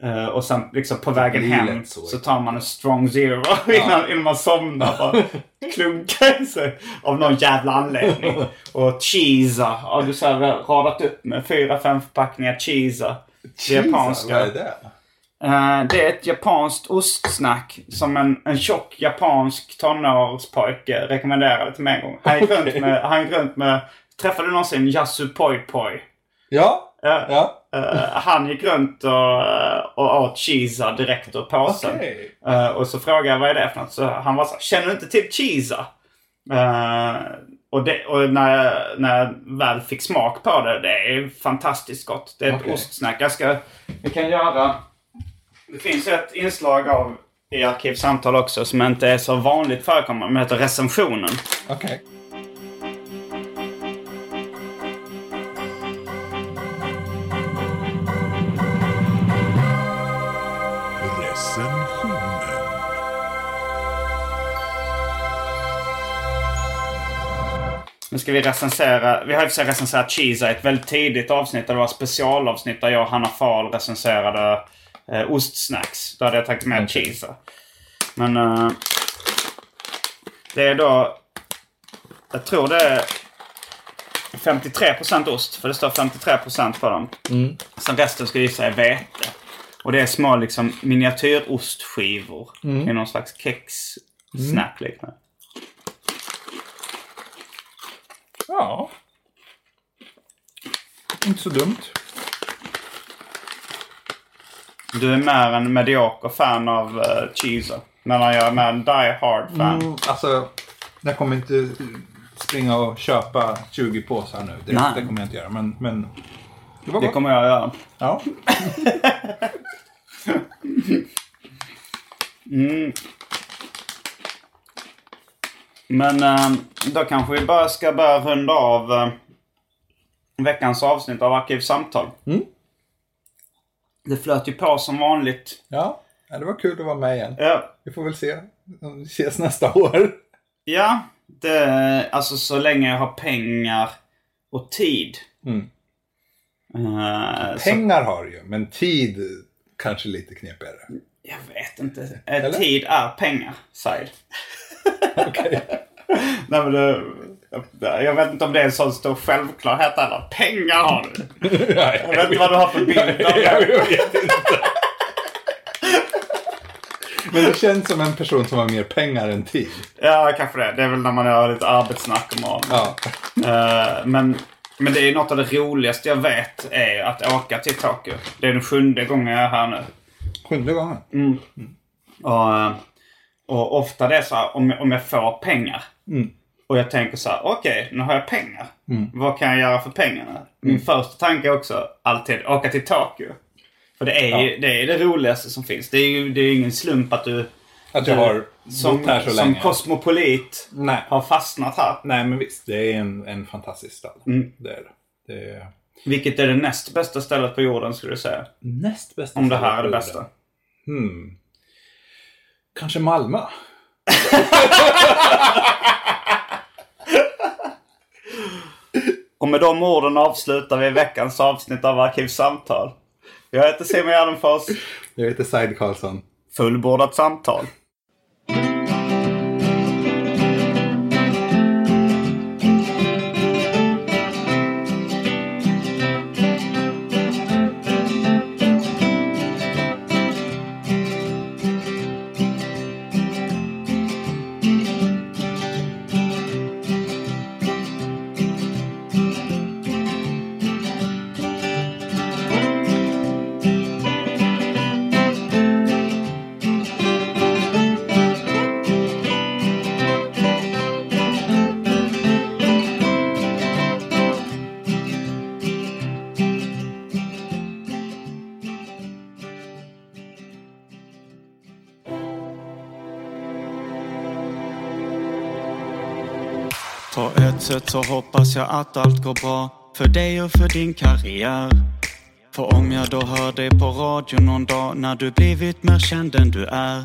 Uh, och sen liksom på vägen hem
så.
så. tar man en strong zero innan, innan man somnar. Bara klunkar sig av någon jävla anledning. Och cheesa har du så här radat upp med fyra, fem förpackningar cheesa. Det japanska.
Vad är det?
Eh, det är ett japanskt ostsnack som en, en tjock japansk tonårspojke rekommenderade till mig en gång. Han gick runt med... Han gick runt med träffade du någonsin Yasu Poi Poi?
Ja,
Eh,
ja.
Eh, han gick runt och, och åt cheesa direkt ur påsen.
Okej.
Eh, och så frågade jag vad är det för något? Så han var så känner du inte till cheesa? Eh, och det, och när, jag, när jag väl fick smak på det, det är fantastiskt gott. Det är ett
Okej.
ostsnack. Jag ska, vi kan göra... Det finns ett inslag av i Arkivsamtal också som inte är så vanligt förekommande. Men heter recensionen.
Okej.
Ska vi recensera. Vi har och för sig recenserat Cheesa i ett väldigt tidigt avsnitt. Det var specialavsnitt där jag och Hanna Fahl recenserade eh, ostsnacks. Då hade jag tagit med Cheesa. Men eh, det är då... Jag tror det är 53% ost. För det står 53% på dem. Sen resten ska jag gissa är vete. Och det är små liksom miniatyrostskivor. I någon slags kex-snack liknande.
Ja. Inte så dumt.
Du är mer en medioker fan av uh, Cheesa. Medan jag är mer en die hard fan.
Mm, alltså, jag kommer inte springa och köpa 20 påsar nu. Det, det kommer jag inte göra. Men, men det var
Det kommer jag göra.
Ja.
Men eh, då kanske vi bara ska börja runda av eh, veckans avsnitt av Arkivsamtal.
Mm.
Det flöt ju på som vanligt.
ja. Det var kul att vara med igen.
Ja,
Vi får väl se om vi ses nästa år.
ja det, alltså så länge jag har pengar och tid.
Mm.
Så-
Pengar har du ju, men tid kanske lite knepigare.
Jag vet inte. Eh, Tid är pengar, Said.
Okej.
Nej, men det, jag, jag vet inte om det är en sån stor självklarhet eller. Pengar har du. Jag vet inte vad du har för bild av
Jag
det.
vet inte. Men det känns som en person som har mer pengar än tid.
Ja, kanske det. Det är väl när man har lite arbetssnack om morgonen.
Ja.
Eh, men, men det är något av det roligaste jag vet är att åka till Tokyo. Det är den sjunde gången jag är här nu.
Sjunde gången.
Och, eh, och ofta det är så här, om, om jag får pengar. Och jag tänker så här, okej, nu har jag pengar. Vad kan jag göra för pengarna? Min första tanke är också alltid åka till Tokyo. För det är ju det, är det roligaste som finns. Det är ju det är ingen slump att du
Att jag har
som,
här så
som
länge.
kosmopolit
Nej.
har fastnat här.
Nej, men visst. Det är en, en fantastisk stad. Det är det. det är
Vilket är det näst bästa stället på jorden skulle du säga?
näst bästa
Om det här är det bästa.
Hmm. Kanske Malmö.
Och med de orden avslutar vi veckans avsnitt av Arkivsamtal. Jag heter Simon Gärdenfors.
Jag heter Said Karlsson.
Fullbordat samtal.
Sätt så hoppas jag att allt går bra för dig och för din karriär. För om jag då hör dig på radio någon dag när du blivit mer känd än du är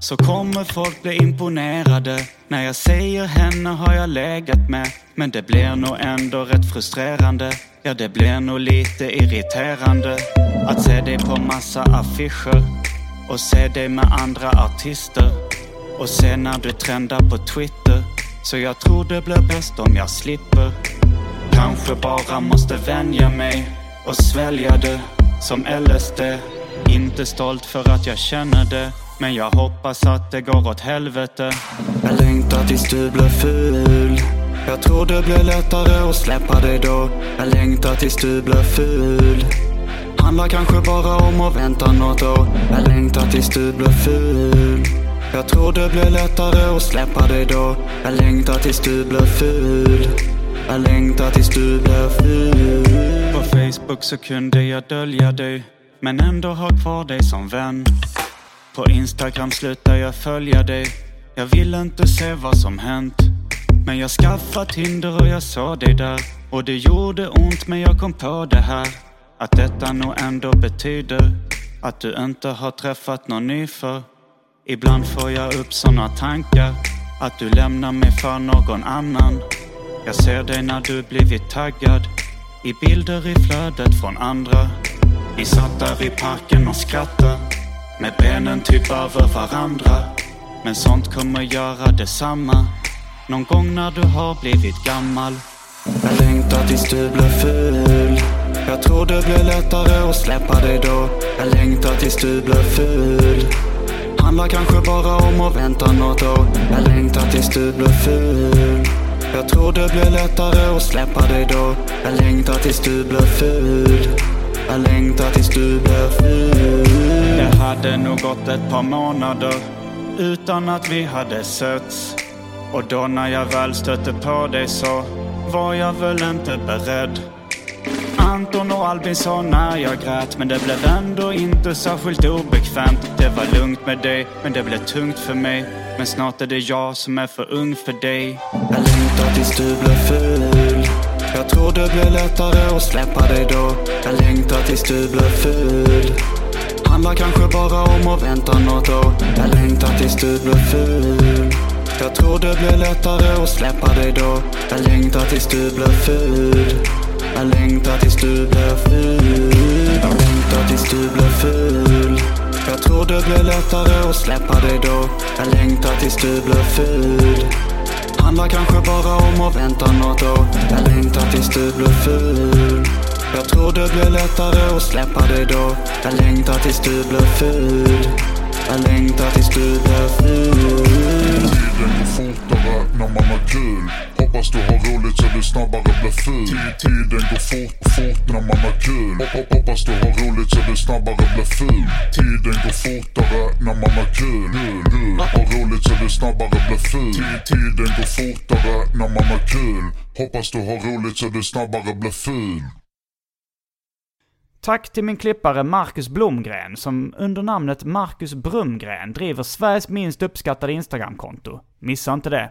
så kommer folk bli imponerade när jag säger henne har jag legat med. Men det blir nog ändå rätt frustrerande. Ja, det blir nog lite irriterande att se dig på massa affischer och se dig med andra artister och se när du trendar på Twitter. Så jag tror det blir bäst om jag slipper. Kanske bara måste vänja mig och svälja det som LSD. Inte stolt för att jag känner det, men jag hoppas att det går åt helvete. Jag längtar tills du blir ful. Jag tror det blir lättare att släppa dig då. Jag längtar tills du blir ful. Handlar kanske bara om att vänta något år. Jag längtar tills du blir ful. Jag tror det blir lättare att släppa dig då. Jag längtar tills du blir ful. Jag längtar tills du blir ful. På Facebook så kunde jag dölja dig, men ändå ha kvar dig som vän. På Instagram slutar jag följa dig. Jag vill inte se vad som hänt. Men jag skaffade Tinder och jag såg dig där. Och det gjorde ont men jag kom på det här. Att detta nog ändå betyder att du inte har träffat någon ny för. Ibland får jag upp såna tankar. Att du lämnar mig för någon annan. Jag ser dig när du blivit taggad. I bilder i flödet från andra. Vi satt där i parken och skrattade. Med benen typ över varandra. Men sånt kommer göra detsamma. Någon gång när du har blivit gammal. Jag längtar tills du blir ful. Jag tror det blir lättare att släppa dig då. Jag längtar tills du blir ful. Handlar kanske bara om att vänta något år. Jag längtar tills du blir ful. Jag tror det blir lättare att släppa dig då. Jag längtar tills du blir ful. Jag längtar tills du blir ful. Det hade nog gått ett par månader utan att vi hade setts. Och då när jag väl stötte på dig så var jag väl inte beredd. Anton och Albin sa när jag grät men det blev ändå inte särskilt obekvämt. Det var lugnt med dig men det blev tungt för mig. Men snart är det jag som är för ung för dig. Jag längtar tills du blir ful. Jag tror det blir lättare att släppa dig då. Jag längtar tills du blir ful. Handlar kanske bara om att vänta något år. Jag längtar tills du blir ful. Jag tror det blir lättare att släppa dig då. Jag längtar tills du blir ful. Jag längtar tills du blir ful. Jag längtar tills du blir ful. Jag tror det blir lättare att släppa dig då. Jag längtar tills du blir ful. Handlar kanske bara om att vänta något år. Jag längtar tills du blir ful. Jag tror det blir lättare att släppa dig då. Jag längtar tills du blir ful. Jag längtar tills du blir ful.
Tiden går fortare när man har kul. Hoppas du har roligt så du snabbare blir ful. Tiden går fort, fort när man har kul. Hoppas du har roligt så du snabbare blir ful. Tiden går fortare när man har kul. Kul. Har roligt så du snabbare blir ful. Tiden går fortare när man har kul. Hoppas du har roligt så du snabbare blir ful.
Tack till min klippare Marcus Blomgren som under namnet Marcus Brumgren driver Sveriges minst uppskattade Instagramkonto. Missa inte det.